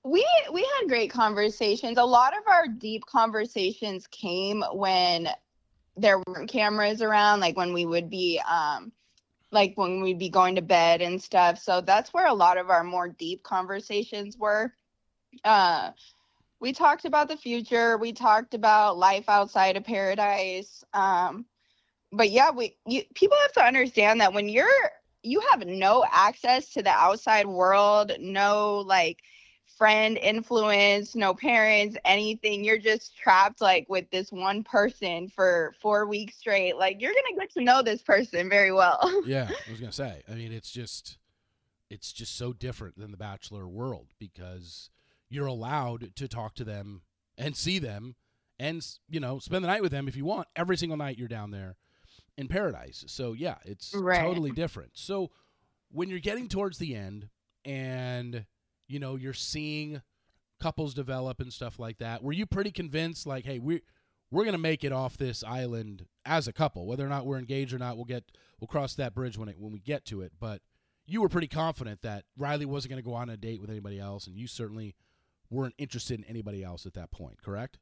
C: We we had great conversations. A lot of our deep conversations came when there weren't cameras around, like when we would be um like when we'd be going to bed and stuff. So that's where a lot of our more deep conversations were. Uh we talked about the future, we talked about life outside of paradise. Um but yeah, we you, people have to understand that when you're you have no access to the outside world, no like friend influence, no parents, anything. You're just trapped like with this one person for four weeks straight. Like you're gonna get to know this person very well. [LAUGHS]
B: Yeah, I was gonna say. I mean, it's just it's just so different than the Bachelor world because you're allowed to talk to them and see them and you know spend the night with them if you want every single night you're down there in paradise. So yeah, it's
C: Right.
B: totally different. So when you're getting towards the end and you know you're seeing couples develop and stuff like that, were you pretty convinced like, hey, we we're gonna make it off this island as a couple, whether or not we're engaged or not, we'll get we'll cross that bridge when it when we get to it. But you were pretty confident that Riley wasn't going to go on a date with anybody else, and you certainly weren't interested in anybody else at that point. Correct?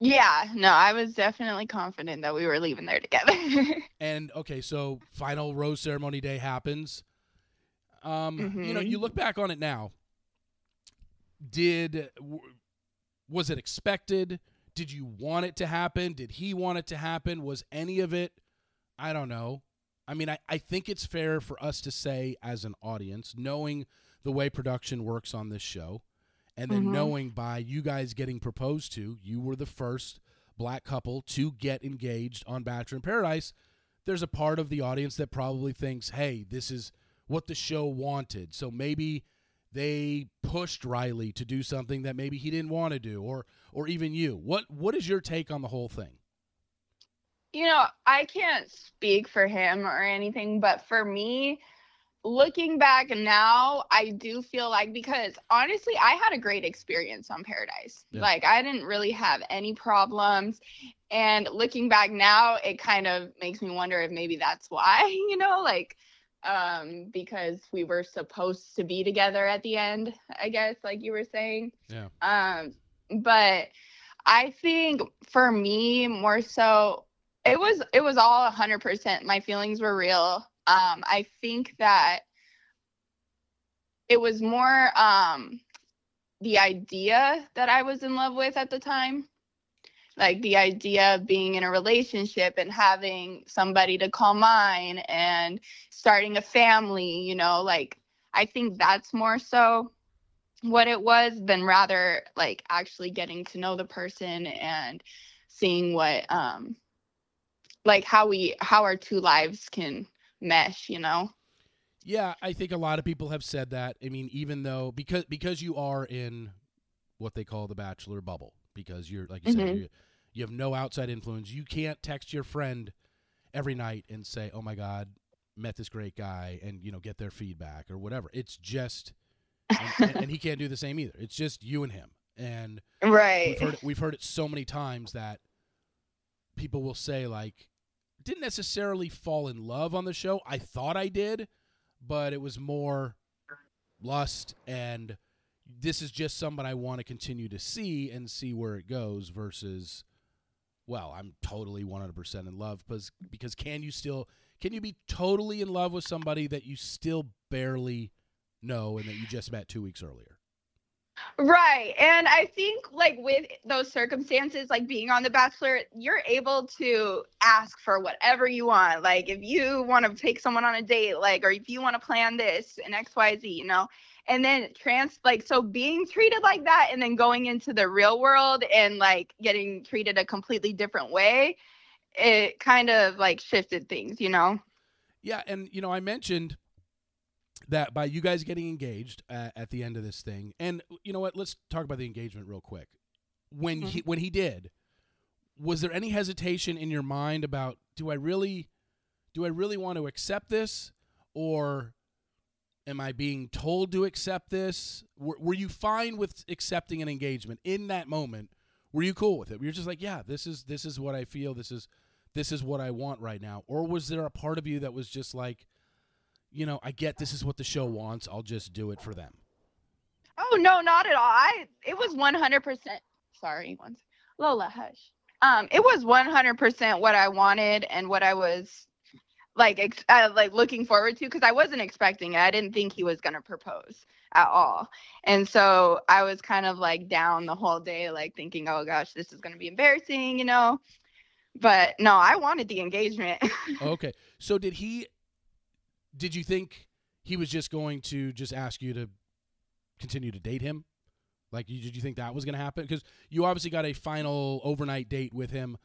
C: yeah, no, I was definitely confident that we were leaving there together. [LAUGHS]
B: And okay, so final rose ceremony day happens. Um, you know, you look back on it now. Did w- was it expected? Did you want it to happen? Did he want it to happen? Was any of it? I don't know. I mean, I, I think it's fair for us to say as an audience, knowing the way production works on this show, and then
C: Mhm.
B: knowing by you guys getting proposed to, you were the first black couple to get engaged on Bachelor in Paradise. There's a part of the audience that probably thinks, hey, this is what the show wanted. So maybe they pushed Riley to do something that maybe he didn't want to do, or or even you. What what is your take on the whole thing?
C: you know, I can't speak for him or anything, but for me, looking back now, I do feel like because honestly, I had a great experience on Paradise.
B: Yeah.
C: Like I didn't really have any problems. And looking back now, it kind of makes me wonder if maybe that's why, [LAUGHS] you know, like um because we were supposed to be together at the end, I guess like you were saying.
B: Yeah.
C: Um but I think for me more so it was it was all 100% my feelings were real um i think that it was more um the idea that i was in love with at the time like the idea of being in a relationship and having somebody to call mine and starting a family you know like i think that's more so what it was than rather like actually getting to know the person and seeing what um like how we how our two lives can mesh you know
B: Yeah, I think a lot of people have said that. I mean, even though because because you are in what they call the bachelor bubble, because you're like you said,
C: Mhm.
B: You, have no outside influence. You can't text your friend every night and say, "Oh my God, met this great guy," and you know get their feedback or whatever. It's just, and, and, and he [LAUGHS] can't do the same either. It's just you and him, and
C: right
B: we've heard it, we've heard it so many times that people will say like didn't necessarily fall in love on the show i thought i did but it was more lust and this is just someone i want to continue to see and see where it goes versus well i'm totally 100% in love because because can you still can you be totally in love with somebody that you still barely know and that you just met two weeks earlier?
C: Right and i think like with those circumstances like being on the bachelor you're able to ask for whatever you want like if you want to take someone on a date like or if you want to plan this and xyz you know and then trans like so being treated like that and then going into the real world and like getting treated a completely different way it kind of like shifted things you know
B: Yeah, and you know, I mentioned that by you guys getting engaged uh, at the end of this thing, and you know what? Let's talk about the engagement real quick. When he when he did, was there any hesitation in your mind about do I really do I really want to accept this, or am I being told to accept this? Were, were you fine with accepting an engagement in that moment? Were you cool with it? Were you just like, yeah, this is this is what I feel. This is this is what I want right now? Or was there a part of you that was just like, you know, I get this is what the show wants. I'll just do it for them.
C: Oh no, not at all. I it was 100%. Sorry, once Lola, hush. Um, it was 100% what I wanted and what I was like ex- uh, like looking forward to because I wasn't expecting it. I didn't think he was gonna propose at all, and so I was kind of like down the whole day, like thinking, oh gosh, this is gonna be embarrassing, you know. But no, I wanted the engagement. [LAUGHS]
B: Okay. So did he did you think he was just going to just ask you to continue to date him? Like you, did you think that was to happen? Because you obviously got a final overnight date with him.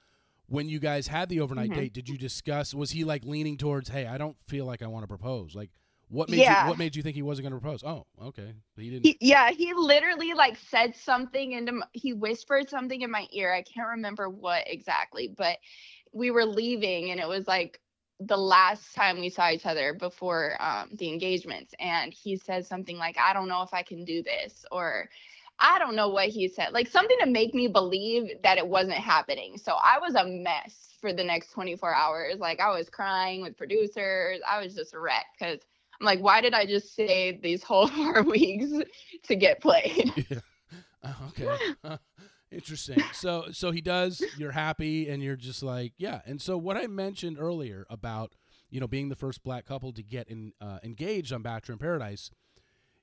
B: When you guys had the overnight
C: Mhm.
B: date, did you discuss? Was he like leaning towards, "Hey, I don't feel like I want to propose"? Like, what made
C: Yeah.
B: you what made you think he wasn't going to propose? Oh, okay, he didn't.
C: He, yeah, he literally like said something into he whispered something in my ear. I can't remember what exactly, but we were leaving and it was like the last time we saw each other before um, the engagements and he said something like I don't know if I can do this or I don't know what he said. Like something to make me believe that it wasn't happening. So I was a mess for the next 24 hours. Like I was crying with producers. I was just a wreck cuz I'm like, why did I just say these whole [LAUGHS] four weeks to get played? [LAUGHS]
B: Yeah. Uh, okay. [LAUGHS] Uh, interesting. So so he does. You're happy, and you're just like yeah. And so what I mentioned earlier about you know being the first black couple to get in, uh, engaged on Bachelor in Paradise,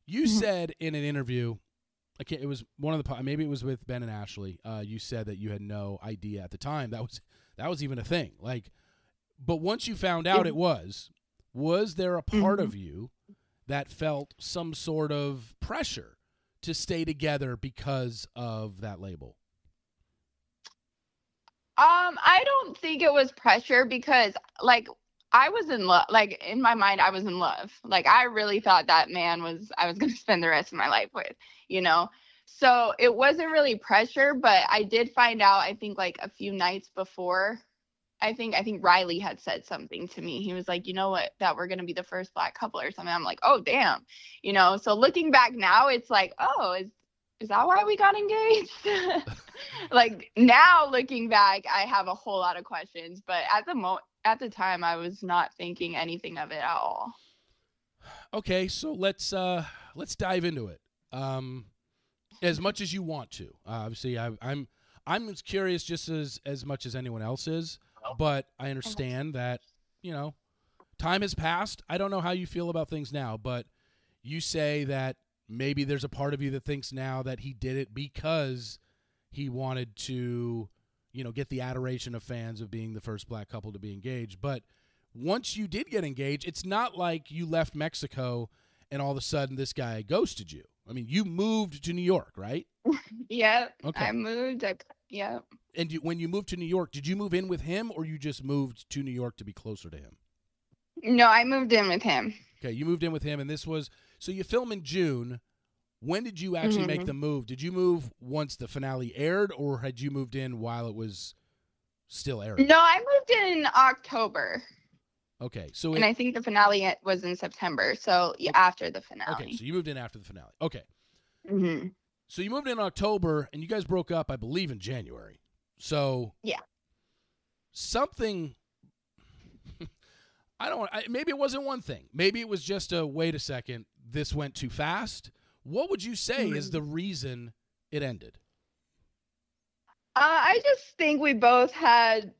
B: you
C: Mhm.
B: said in an interview. Okay, it was one of the maybe it was with Ben and Ashley. Uh, you said that you had no idea at the time that was that was even a thing. Like, but once you found out
C: Yeah.
B: it was, was there a part
C: Mhm.
B: of you that felt some sort of pressure to stay together because of that label?
C: Um, I don't think it was pressure because like I was in love. Like in my mind, I was in love. Like I really thought that man was I was [LAUGHS] gonna spend the rest of my life with, you know. So it wasn't really pressure, but I did find out. I think like a few nights before. I think I think Riley had said something to me. He was like, you know what, that we're gonna be the first black couple or something. I'm like, oh damn, you know. So looking back now, it's like, oh, is is that why we got engaged? [LAUGHS] like now looking back, I have a whole lot of questions, but at the mo at the time I was not thinking anything of it at all.
B: Okay, so let's uh let's dive into it. Um as much as you want to. Uh, obviously I I'm I'm as curious just as as much as anyone else is, but I understand that, you know, time has passed. I don't know how you feel about things now, but you say that maybe there's a part of you that thinks now that he did it because he wanted to, you know, get the adoration of fans of being the first black couple to be engaged. But once you did get engaged, it's not like you left Mexico and all of a sudden this guy ghosted you. I mean, you moved to New York, right? [LAUGHS]
C: Yeah,
B: Okay.
C: I moved. I, yeah.
B: And you, when you moved to New York, did you move in with him or you just moved to New York to be closer to him?
C: No, I moved in with him.
B: Okay, you moved in with him, and this was so you film in June. When did you actually make
C: Mhm.
B: the move? Did you move once the finale aired, or had you moved in while it was still airing?
C: No, I moved in October,
B: Okay, so
C: and
B: it,
C: I think the finale was in September. So yeah, after the finale.
B: okay, so you moved in after the finale. Okay,
C: hmm
B: so you moved in October, and you guys broke up, I believe, in January. So
C: Yeah.
B: something. [LAUGHS] I don't. I, maybe it wasn't one thing. Maybe it was just a wait a second. This went too fast. What would you say is
C: Mhm.
B: the reason it ended?
C: Uh, I just think we both had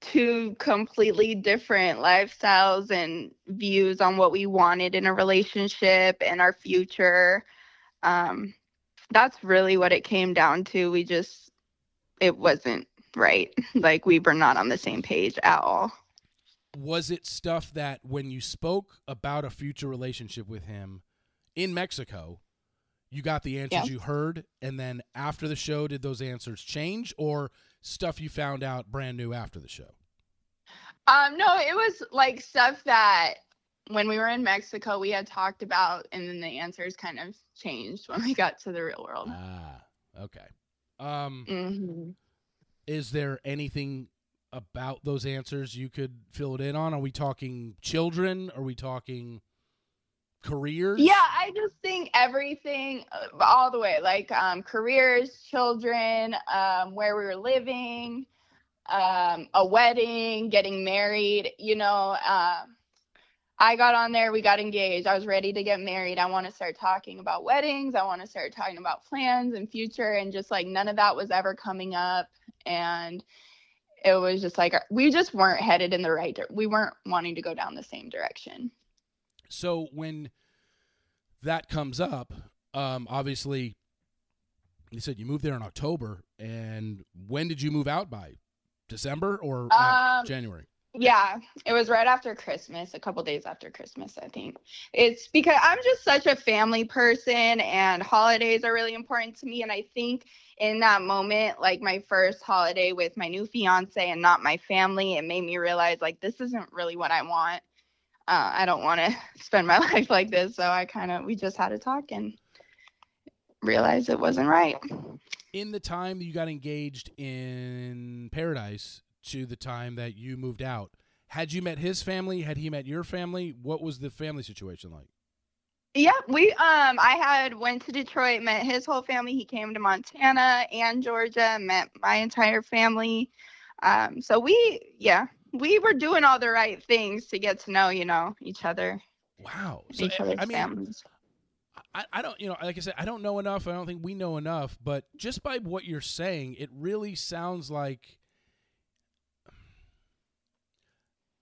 C: two completely different lifestyles and views on what we wanted in a relationship and our future. Um, that's really what it came down to. We just, it wasn't right. [LAUGHS] Like we were not on the same page at all.
B: was it stuff that when you spoke about a future relationship with him in Mexico, you got the answers
C: Yeah.
B: you heard, and then after the show, did those answers change, or stuff you found out brand new after the show?
C: Um, no, it was like stuff that when we were in Mexico we had talked about, and then the answers kind of changed when we [LAUGHS] got to the real world.
B: Ah, okay. Um,
C: hmm
B: is there anything about those answers you could fill it in on? Are we talking children? Are we talking careers?
C: Yeah, I just think everything uh, all the way, like um, careers, children, um, where we were living, um, a wedding, getting married. You know, um, I got on there, we got engaged. I was ready to get married. I want to start talking about weddings. I want to start talking about plans and future, and just like none of that was ever coming up, and it was just like we just weren't headed in the right. We weren't wanting to go down the same direction.
B: So when that comes up, um, obviously, you said you moved there in October, and when did you move out by? December or uh,
C: Um,
B: January?
C: Yeah, it was right after Christmas, a couple days after Christmas, I think. It's because I'm just such a family person and holidays are really important to me. And I think in that moment, like my first holiday with my new fiance and not my family, it made me realize like this isn't really what I want. Uh, I don't want to [LAUGHS] spend my [LAUGHS] life like this. So I kind of, we just had a talk and realized it wasn't right.
B: In the time that you got engaged in Paradise to the time that you moved out, had you met his family? Had he met your family? What was the family situation like?
C: Yeah, we um I had went to Detroit, met his whole family. He came to Montana and Georgia, met my entire family. Um so we yeah, we were doing all the right things to get to know, you know, each other,
B: Wow. So
C: each
B: I-
C: other's
B: I mean,
C: families.
B: I, I don't, you know, like I said, I don't know enough. I don't think we know enough. But just by what you're saying, it really sounds like.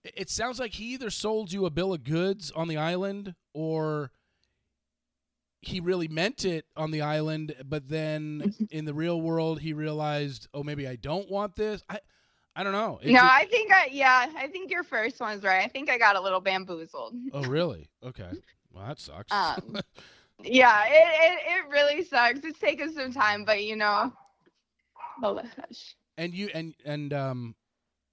B: it- It sounds like he either sold you a bill of goods on the island or he really meant it on the island, but then [LAUGHS] in the real world he realized, oh, maybe I don't want this. I, I don't know. It
C: no,
B: ju-
C: I think I yeah, I think your first one's right. I think I got a little bamboozled.
B: oh, really? Okay. [LAUGHS] Well, that sucks.
C: Um, [LAUGHS] yeah, it, it it really sucks. It's taken some time, but you know. Oh.
B: And you and and um,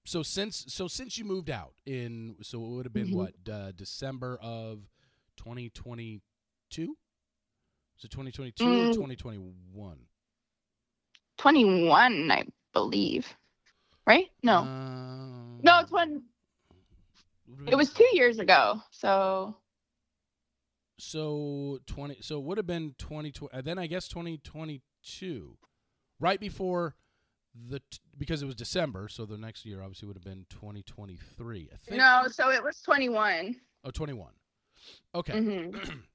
B: so since so since you moved out in so it would have been
C: Mhm.
B: what uh, December of 2022. So 2022 or
C: Mm.
B: 2021?
C: 21, I believe. Right? No.
B: Um,
C: no, it's when it was 2 years ago. So
B: so 20 so it would have been 2020 uh, then I guess 2022 right before the t- because it was December so the next year obviously would have been 2023 I think
C: No, so it was 21.
B: oh 21 okay
C: Mhm. [CLEARS THROAT]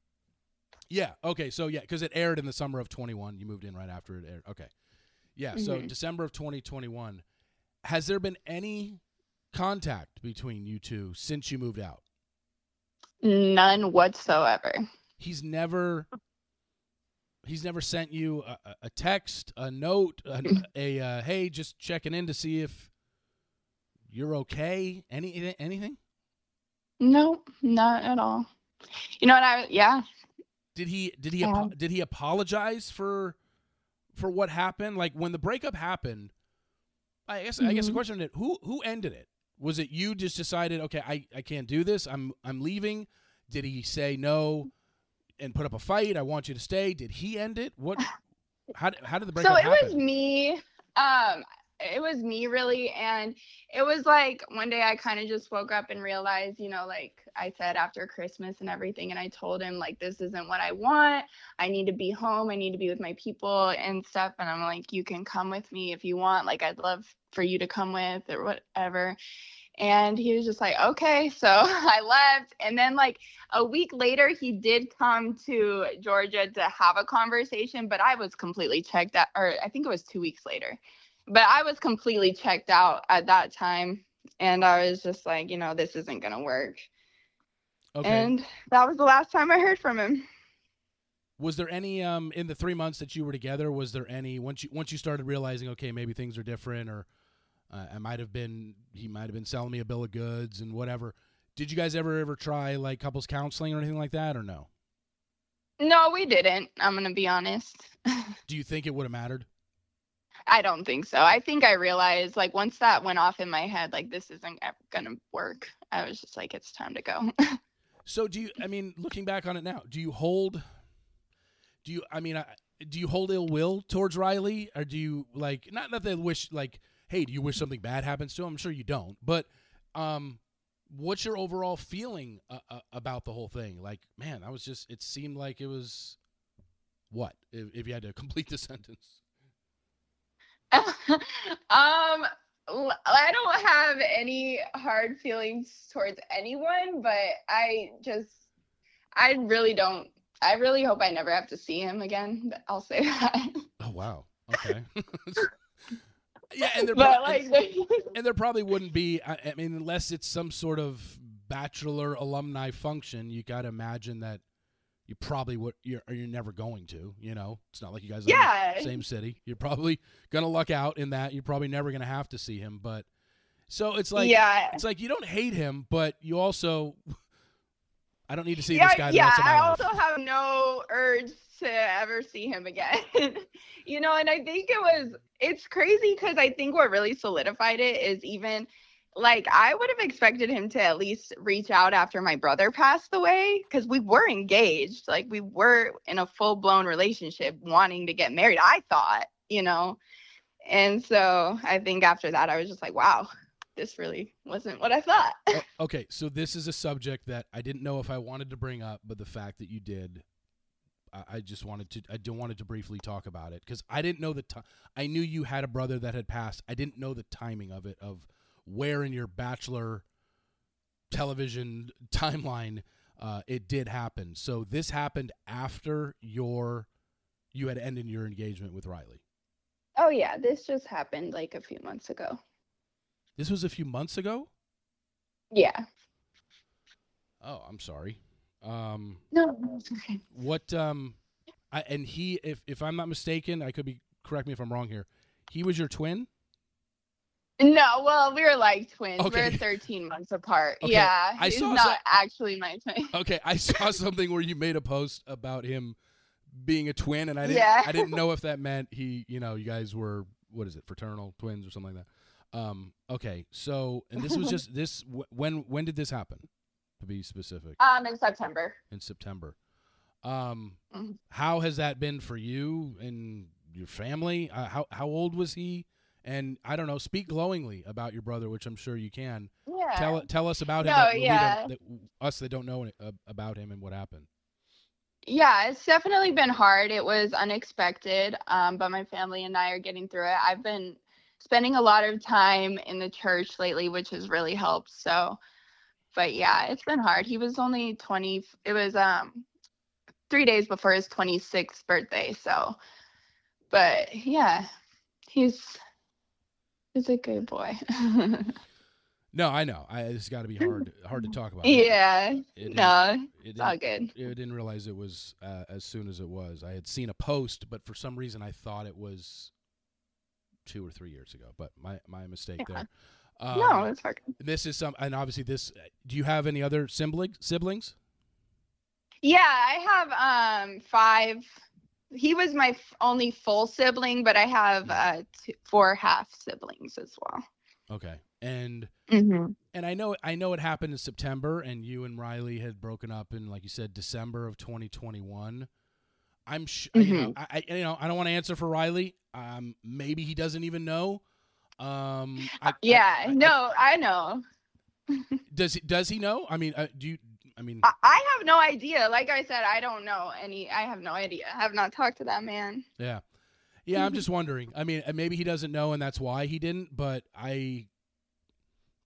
B: Yeah. Okay. So yeah, because it aired in the summer of 21. You moved in right after it aired. Okay. Yeah. So
C: Mhm.
B: December of 2021. Has there been any contact between you two since you moved out?
C: None whatsoever.
B: He's never. He's never sent you a, a- text, a note, a, [CLEARS THROAT] a uh, hey, just checking in to see if you're okay. Any anything?
C: No, not at all. You know what I yeah.
B: Did he did he
C: Yeah.
B: did he apologize for for what happened? Like when the breakup happened, I guess I guess the
C: Mhm.
B: question is who who ended it? Was it you just decided, okay, I, I can't do this. I'm I'm leaving. Did he say no and put up a fight? I want you to stay. Did he end it? What [LAUGHS] how did, how did the breakup
C: So it
B: happen?
C: was me. Um it was me really and it was like one day I kind of just woke up and realized, you know, like I said after Christmas and everything and I told him like this isn't what I want. I need to be home. I need to be with my people and stuff and I'm like you can come with me if you want. Like I'd love for you to come with or whatever. And he was just like, okay. [LAUGHS] So I left. And then, like, a week later, he did come to Georgia to have a conversation, but I was completely checked out. Or I think it was two weeks later. But I was completely checked out at that time. And I was just like, you know, this isn't going to work.
B: okay.
C: And that was the last time I heard from him.
B: was there any um in the three months that you were together? Was there any once you once you started realizing, okay, maybe things are different, or uh, I might have been he might have been selling me a bill of goods and whatever. Did you guys ever ever try like couples counseling or anything like that, or no?
C: No, we didn't. I'm gonna be honest. [LAUGHS]
B: Do you think it would have mattered?
C: I don't think so. I think I realized like once that went off in my head, like this isn't ever gonna work. I was just like, it's time to go. [LAUGHS]
B: So do you? I mean, looking back on it now, do you hold? Do you? I mean, I, do you hold ill will towards Riley, or do you like not that they wish like, hey, do you wish something bad happens to him? I'm sure you don't, but um, what's your overall feeling uh, uh, about the whole thing? Like, man, I was just. It seemed like it was what if, if you had to [LAUGHS] complete the sentence. [LAUGHS]
C: um I don't have any hard feelings towards anyone, but I just I really don't I really hope I never have to see him again. I'll say [LAUGHS] that.
B: Oh wow. Okay. Yeah, and there,
C: but
B: prob-
C: like
B: and, [LAUGHS] and there probably wouldn't be. I, I mean, unless it's some sort of bachelor alumni function, you got to imagine that you probably would. You're you're never going to. You know, it's not like you guys
C: yeah.
B: the same city. You're probably gonna luck out in that. You're probably never gonna have to see him. But so it's like
C: yeah.
B: it's like you don't hate him, but you also. I don't need to see
C: yeah,
B: this guy
C: yeah,
B: rest of my
C: I
B: life.
C: also have no urge to ever see him again. [LAUGHS] you know, and I think it was it's crazy because I think what really solidified it is even like I would have expected him to at least reach out after my brother passed away because we were engaged, like we were in a full blown relationship, wanting to get married. I thought, you know, and so I think after that I was just like, wow, this really wasn't what I thought.
B: Okay, so this is a subject that I didn't know if I wanted to bring up, but the fact that you did, I, I just wanted to. I do wanted to briefly talk about it because I didn't know the time. I knew you had a brother that had passed. I didn't know the timing of it, of where in your bachelor television timeline uh, it did happen. So this happened after your you had ended your engagement with Riley.
C: Oh yeah, this just happened like a few months ago.
B: This was a few months ago.
C: Yeah.
B: Oh, I'm sorry. Um,
C: No, it's okay.
B: What um I and he if if I'm not mistaken, I could be correct me if I'm wrong here. He was your twin?
C: No, well, we were like twins.
B: Okay.
C: We're 13 months apart.
B: Okay,
C: Yeah,
B: I
C: he's not
B: some-
C: actually my twin. [LAUGHS]
B: Okay, I saw something where you made a post about him being a twin and I didn't
C: Yeah.
B: I didn't know if that meant he, you know, you guys were what is it, fraternal twins or something like that. Um okay, so and this was just [LAUGHS] this when when did this happen? To be specific,
C: Um, in September.
B: in September. Um
C: Mhm.
B: how has that been for you and your family? Uh, how how old was he? And I don't know. Speak glowingly about your brother, which I'm sure you can.
C: Yeah.
B: Tell tell us about him.
C: No,
B: that
C: yeah.
B: that, us that don't know any- uh, about him and what happened.
C: Yeah, it's definitely been hard. It was unexpected, um, but my family and I are getting through it. I've been spending a lot of time in the church lately, which has really helped. So, but yeah, it's been hard. He was only 20. It was um three days before his 26th birthday. So, but yeah, he's he's a good boy. [LAUGHS]
B: No, I know. I it's got to be hard hard to talk about.
C: yeah,
B: It
C: no,
B: it
C: it's all good.
B: I didn't realize it was uh, as soon as it was. I had seen a post, but for some reason I thought it was two or three years ago. But my my mistake
C: Yeah.
B: there. Um,
C: no, it's okay.
B: this is some, and obviously this. Do you have any other siblings? Siblings?
C: Yeah, I have um five. He was my f- only full sibling, but I have uh two, four half siblings as well.
B: Okay, and
C: Mm-hmm.
B: and I know I know it happened in September, and you and Riley had broken up in, like you said, December of 2021. I'm sh- you know I, I you know I don't want to answer for Riley. Um, maybe he doesn't even know. Um, I, I-
C: Yeah,
B: I-
C: no, I know. [LAUGHS]
B: does he does he know? I mean, uh, do you? I mean,
C: I, I have no idea. Like I said, I don't know any. I have no idea. I have not talked to that man.
B: yeah, yeah. I'm just [LAUGHS] wondering. I mean, uh, maybe he doesn't know, and that's why he didn't. But I,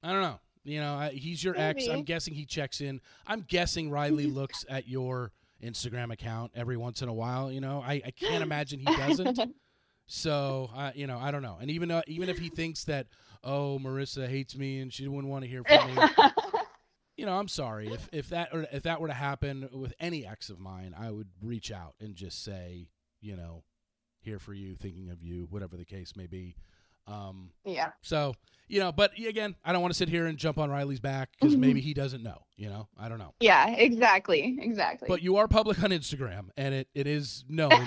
B: I don't know. You know, he's your ex. I'm guessing he checks in. I'm guessing Riley [LAUGHS] looks at your Instagram account every once in a while. You know, I, I can't [LAUGHS] imagine he doesn't. [LAUGHS] So, uh, you know, I don't know. And even though, even if he thinks that, oh, Maurissa hates me and she wouldn't want to hear from me, [LAUGHS] you know, I'm sorry if if that or if that were to happen with any ex of mine, I would reach out and just say, you know, here for you, thinking of you, whatever the case may be. Um,
C: Yeah.
B: so you know, but again, I don't want to sit here and jump on Riley's back because
C: Mhm.
B: maybe he doesn't know. You know, I don't know.
C: Yeah, exactly. Exactly.
B: But you are public on Instagram, and it, it is [LAUGHS] known. [LAUGHS]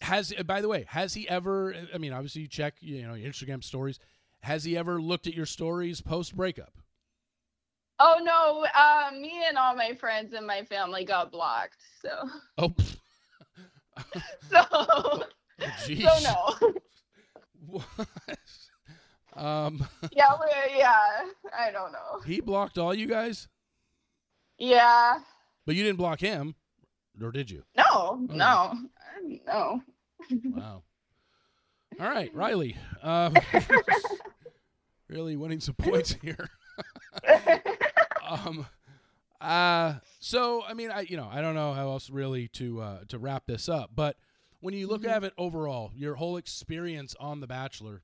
B: has uh, by the way, has he ever? I mean, obviously you check you know your Instagram stories. Has he ever looked at your stories post breakup?
C: oh no, uh, me and all my friends and my family got blocked. So
B: Oh, [LAUGHS]
C: so
B: Oh,
C: so
B: jeez.
C: no. [LAUGHS]
B: What? um, [LAUGHS]
C: yeah, yeah. I don't know.
B: he blocked all you guys,
C: Yeah.
B: but you didn't block him, or did you?
C: No, no, no. [LAUGHS]
B: Wow. All right, Riley. Um, really winning some points here. um, uh, so I mean, I you know I don't know how else really to uh, to wrap this up, but when you look
C: Mhm.
B: at it overall, your whole experience on The Bachelor,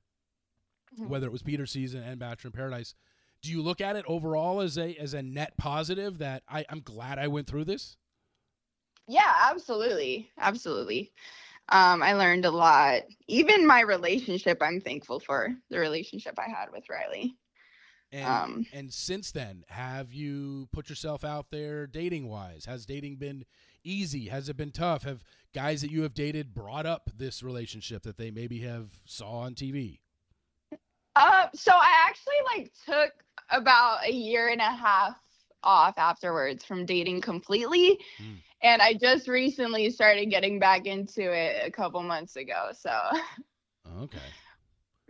C: Mhm.
B: whether it was Peter season and Bachelor in Paradise, do you look at it overall as a as a net positive that I, I'm glad I went through this?
C: Yeah, absolutely. Absolutely. Um, I learned a lot. Even my relationship, I'm thankful for the relationship I had with Riley.
B: And
C: Um,
B: and since then, have you put yourself out there dating wise? Has dating been easy? Has it been tough? Have guys that you have dated brought up this relationship that they maybe have saw on TV?
C: Uh, so I actually like took about a year and a half off afterwards from dating completely.
B: Mm.
C: And I just recently started getting back into it a couple months ago. So
B: Okay.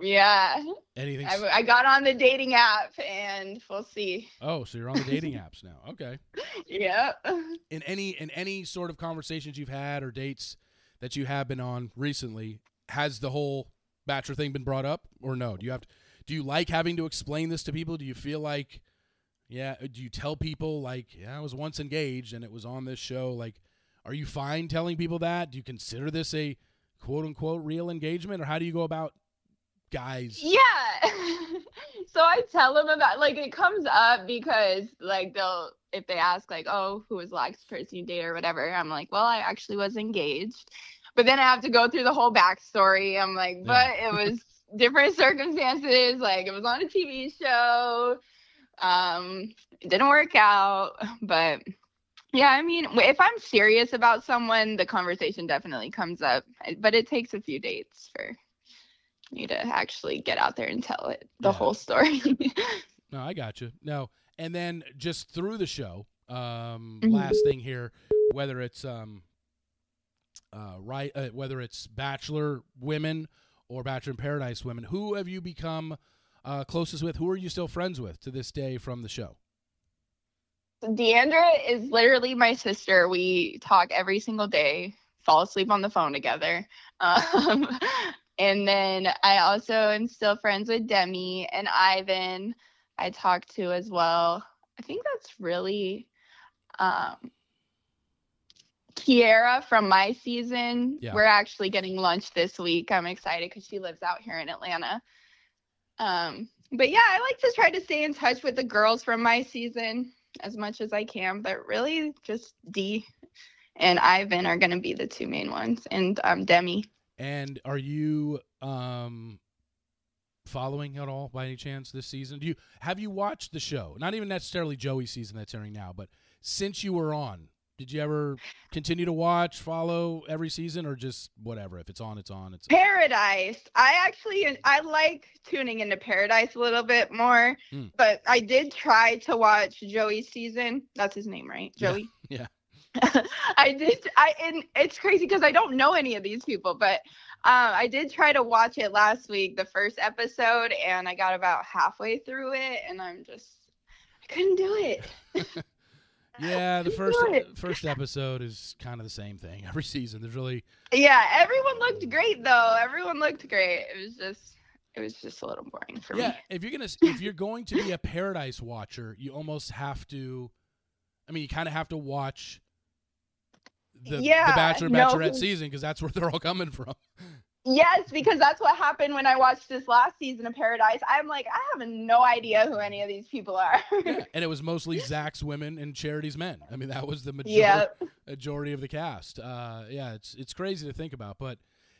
C: Yeah,
B: Anything?
C: I, I got on the dating app and we'll see.
B: oh, so you're on the dating apps now. Okay. [LAUGHS]
C: Yeah.
B: In any in any sort of conversations you've had or dates that you have been on recently, has the whole bachelor thing been brought up or no? Do you have to, do you like having to explain this to people? Do you feel like yeah, uh, do you tell people like, yeah, I was once engaged and it was on this show like are you fine telling people that? Do you consider this a quote unquote real engagement or how do you go about guys?
C: Yeah. [LAUGHS] so I tell them about like it comes up because like they'll if they ask like, oh, who was the last person you dated or whatever, I'm like, well, I actually was engaged. But then I have to go through the whole backstory. I'm like, but it was [LAUGHS] different circumstances. Like it was on a TV show. Um, it didn't work out. But yeah, I mean, if I'm serious about someone, the conversation definitely comes up. But it takes a few dates for me to actually get out there and tell it the
B: Yeah.
C: whole story. [LAUGHS]
B: No, I got you. No, and then just through the show, um,
C: Mhm.
B: last thing here, whether it's um, uh, right, uh, whether it's Bachelor women or Bachelor in Paradise women, who have you become uh, closest with? Who are you still friends with to this day from the show?
C: Deandra is literally my sister. We talk every single day, fall asleep on the phone together. [LAUGHS] Um, and then I also am still friends with Demi and Ivan. I talk to as well. I think that's really um, Kiera from my season.
B: Yeah.
C: We're actually getting lunch this week. I'm excited because she lives out here in Atlanta. Um, but yeah, I like to try to stay in touch with the girls from my season as much as I can, but really just D and Ivan are going to be the two main ones, and um, Demi.
B: And are you um, following at all by any chance this season? Do you have you watched the show? Not even necessarily Joey's season that's airing now, but since you were on, did you ever continue to watch, follow every season, or just whatever? If it's on, it's on. It's
C: Paradise. I actually I like tuning into Paradise a little bit more,
B: Hmm.
C: but I did try to watch Joey's season. That's his name, right?
B: Yeah,
C: Joey. [LAUGHS]
B: yeah. [LAUGHS]
C: I did. I and it's crazy because I don't know any of these people, but um, I did try to watch it last week, the first episode, and I got about halfway through it, and I'm just I couldn't do it. [LAUGHS] [LAUGHS]
B: Yeah, the first first episode is kind of the same thing every season. There's really
C: Yeah, everyone looked great though. Everyone looked great. It was just it was just a little boring for
B: yeah.
C: me.
B: Yeah, if you're gonna if you're going to be a Paradise watcher, you almost have to. I mean, you kind of have to watch the, the
C: Yeah,
B: Bachelor
C: no,
B: season because that's where they're all coming from. [LAUGHS]
C: Yes, because that's what happened when I watched this last season of Paradise. I'm like, I have no idea who any of these people are.
B: Yeah, [LAUGHS] and it was mostly Zach's women and Charity's men. I mean, that was the majority
C: yeah. [LAUGHS]
B: majority of the cast. Uh, yeah, it's it's crazy to think about, but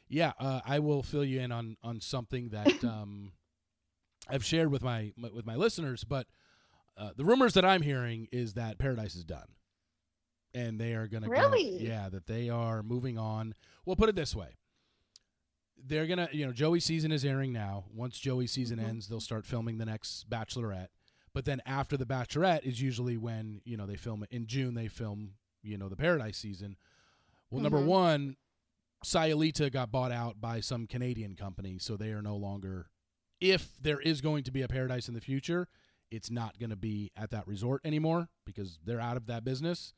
B: yeah, uh, I will fill you in on on something that um, I've shared with my, my with my listeners. But uh, the rumors that I'm hearing is that Paradise is done, and they are going to
C: Really?
B: go, yeah, that they are moving on. We'll put it this way. They're gonna, you know, Joey season is airing now. Once Joey season
C: Mhm.
B: ends, they'll start filming the next Bachelorette. But then after the Bachelorette is usually when you know they film it in June. They film you know the Paradise season. Well, number
C: Mhm.
B: one, Sayulita got bought out by some Canadian company, so they are no longer. If there is going to be a Paradise in the future, it's not going to be at that resort anymore because they're out of that business.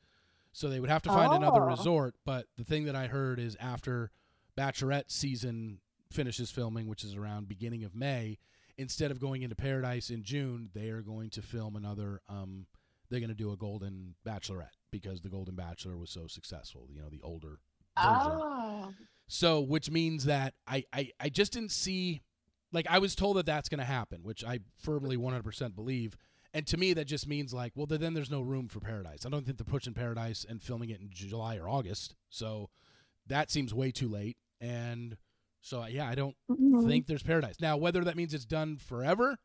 B: So they would have to find another
C: Oh.
B: resort. But the thing that I heard is after Bachelorette season finishes filming, which is around beginning of May, instead of going into Paradise in June, they are going to film another. Um, they're going to do a Golden Bachelorette because the Golden Bachelor was so successful. You know, the older version.
C: Oh.
B: So, which means that I, I, I just didn't see, like, I was told that that's going to happen, which I firmly 100% believe. And to me, that just means, like, well, then there's no room for Paradise. I don't think they're pushing Paradise and filming it in July or August. So that seems way too late. And so, yeah, I don't
C: Mhm.
B: think there's Paradise. Now, whether that means it's done forever,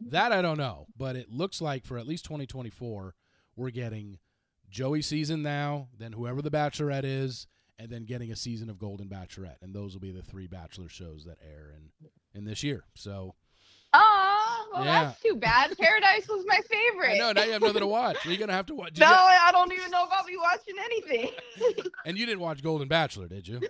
B: that I don't know. But it looks like for at least 2024, we're getting Joey season now, then whoever the Bachelorette is, and then getting a season of Golden Bachelorette, and those will be the three Bachelor shows that air in in this year. So
C: Aw, well,
B: Yeah.
C: that's too bad. Paradise was my favorite.
B: I know now you have nothing to watch. You're gonna have to watch. did
C: no,
B: you-
C: I don't even know if I'll be watching anything. [LAUGHS]
B: and you didn't watch Golden Bachelor, did you?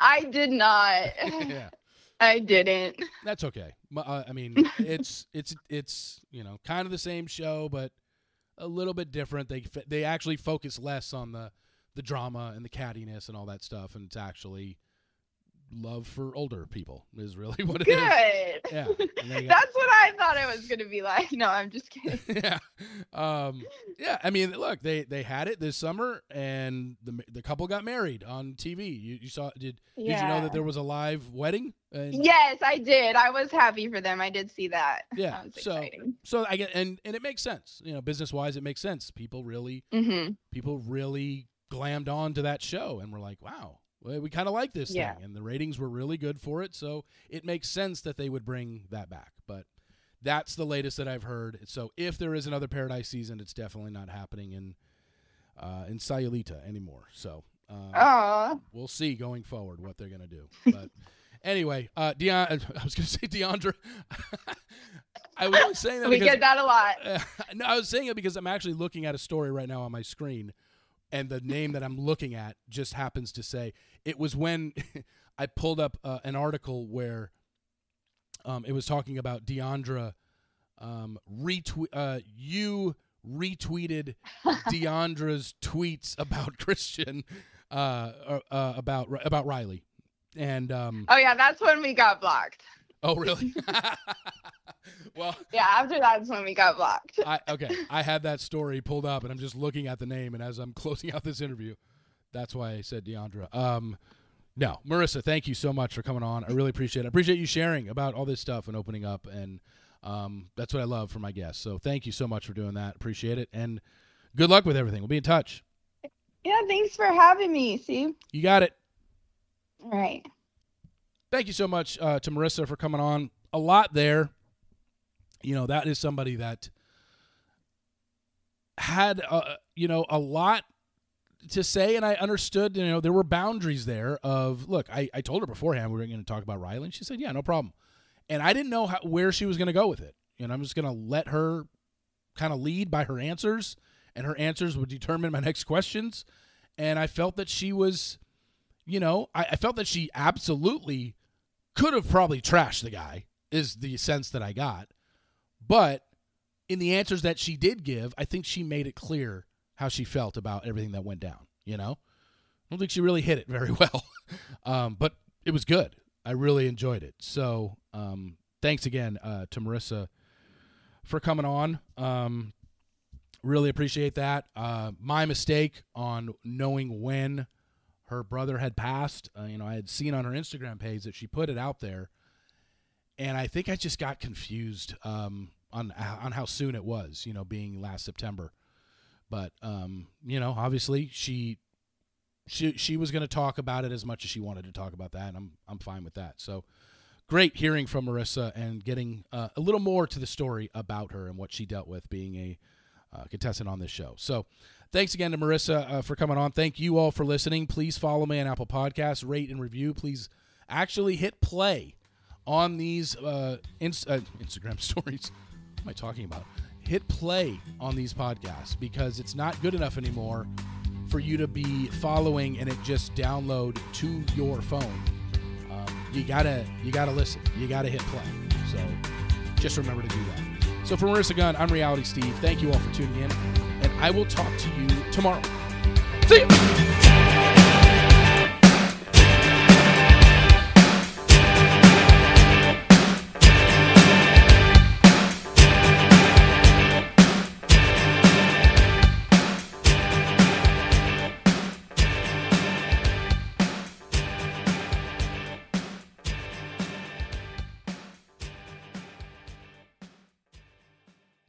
C: I did not. [LAUGHS]
B: yeah,
C: I didn't.
B: that's okay. Uh, I mean, [LAUGHS] it's it's it's you know kind of the same show, but a little bit different. They they actually focus less on the the drama and the cattiness and all that stuff, and it's actually love for older people is really [LAUGHS] what it is.
C: Good.
B: Yeah, [LAUGHS] got-
C: That's what I thought it was gonna be like. No, I'm just kidding. [LAUGHS]
B: yeah, um, yeah. I mean, look, they they had it this summer, and the the couple got married on TV. You, you saw did did you know that there was a live wedding? And
C: Yes, I did. I was happy for them. I did see that.
B: Yeah,
C: That
B: so-
C: exciting.
B: so I get and and it makes sense. You know, business wise, it makes sense. People really
C: hmm
B: people really glammed on to that show, and we're like, wow. Well, We kind of like this
C: Yeah.
B: thing, and the ratings were really good for it, so it makes sense that they would bring that back. But that's the latest that I've heard. So if there is another Paradise season, it's definitely not happening in uh, in Sayulita anymore. So uh, we'll see going forward what they're gonna do. But [LAUGHS] anyway, uh, Deon, [LAUGHS] I was gonna say Deandra. [LAUGHS] I was saying that
C: we
B: because
C: get that a lot.
B: uh, no, I was saying it because I'm actually looking at a story right now on my screen, and the name that I'm looking at just happens to say it was when [LAUGHS] I pulled up uh, an article where um, it was talking about Deandra um, retweet. Uh, you retweeted [LAUGHS] Deandra's tweets about [LAUGHS] Christian, uh, uh, uh, about about Riley, and um,
C: Oh yeah, that's when we got blocked.
B: Oh really? [LAUGHS] well,
C: Yeah, after that's when we got blocked.
B: I okay. I had that story pulled up, and I'm just looking at the name. And as I'm [LAUGHS] closing out this interview, that's why I said Deandra. Um, no, Maurissa, thank you so much for coming on. I really appreciate it. I appreciate you sharing about all this stuff and opening up, and um, that's what I love for my guests. So thank you so much for doing that. Appreciate it, and good luck with everything. We'll be in touch.
C: Yeah, thanks for having me. See?
B: You got it.
C: All right.
B: Thank you so much uh, to Maurissa for coming on. A lot there. You know, that is somebody that had, uh, you know, a lot to say, and I understood, you know, there were boundaries there of, look, I, I told her beforehand we were going to talk about Riley, and she said, yeah, no problem. And I didn't know how, where she was going to go with it. And I'm just going to let her kind of lead by her answers, and her answers would determine my next questions. And I felt that she was, you know, I, I felt that she absolutely could have probably trashed the guy, is the sense that I got. But in the answers that she did give, I think she made it clear how she felt about everything that went down. You know, I don't think she really hit it very [LAUGHS] well, um, but it was good. I really enjoyed it. So um, thanks again uh, to Maurissa for coming on. Um, really appreciate that. Uh, my mistake on knowing when her brother had passed. Uh, you know, I had seen on her Instagram page that she put it out there, and I think I just got confused um, on on how soon it was. You know, being last September, but um, you know, obviously she she she was going to talk about it as much as she wanted to talk about that, and I'm I'm fine with that. So great hearing from Maurissa and getting uh, a little more to the story about her and what she dealt with being a uh, contestant on this show. So thanks again to Maurissa uh, for coming on. Thank you all for listening. Please follow me on Apple Podcasts, rate and review. Please actually hit play on these uh, ins- uh, Instagram [LAUGHS] stories. What am I talking about? Hit play on these podcasts because it's not good enough anymore for you to be following and it just download to your phone. Um, you gotta you gotta listen. You gotta hit play. So just remember to do that. So for Maurissa Gunn, I'm Reality Steve. Thank you all for tuning in, and I will talk to you tomorrow. See you.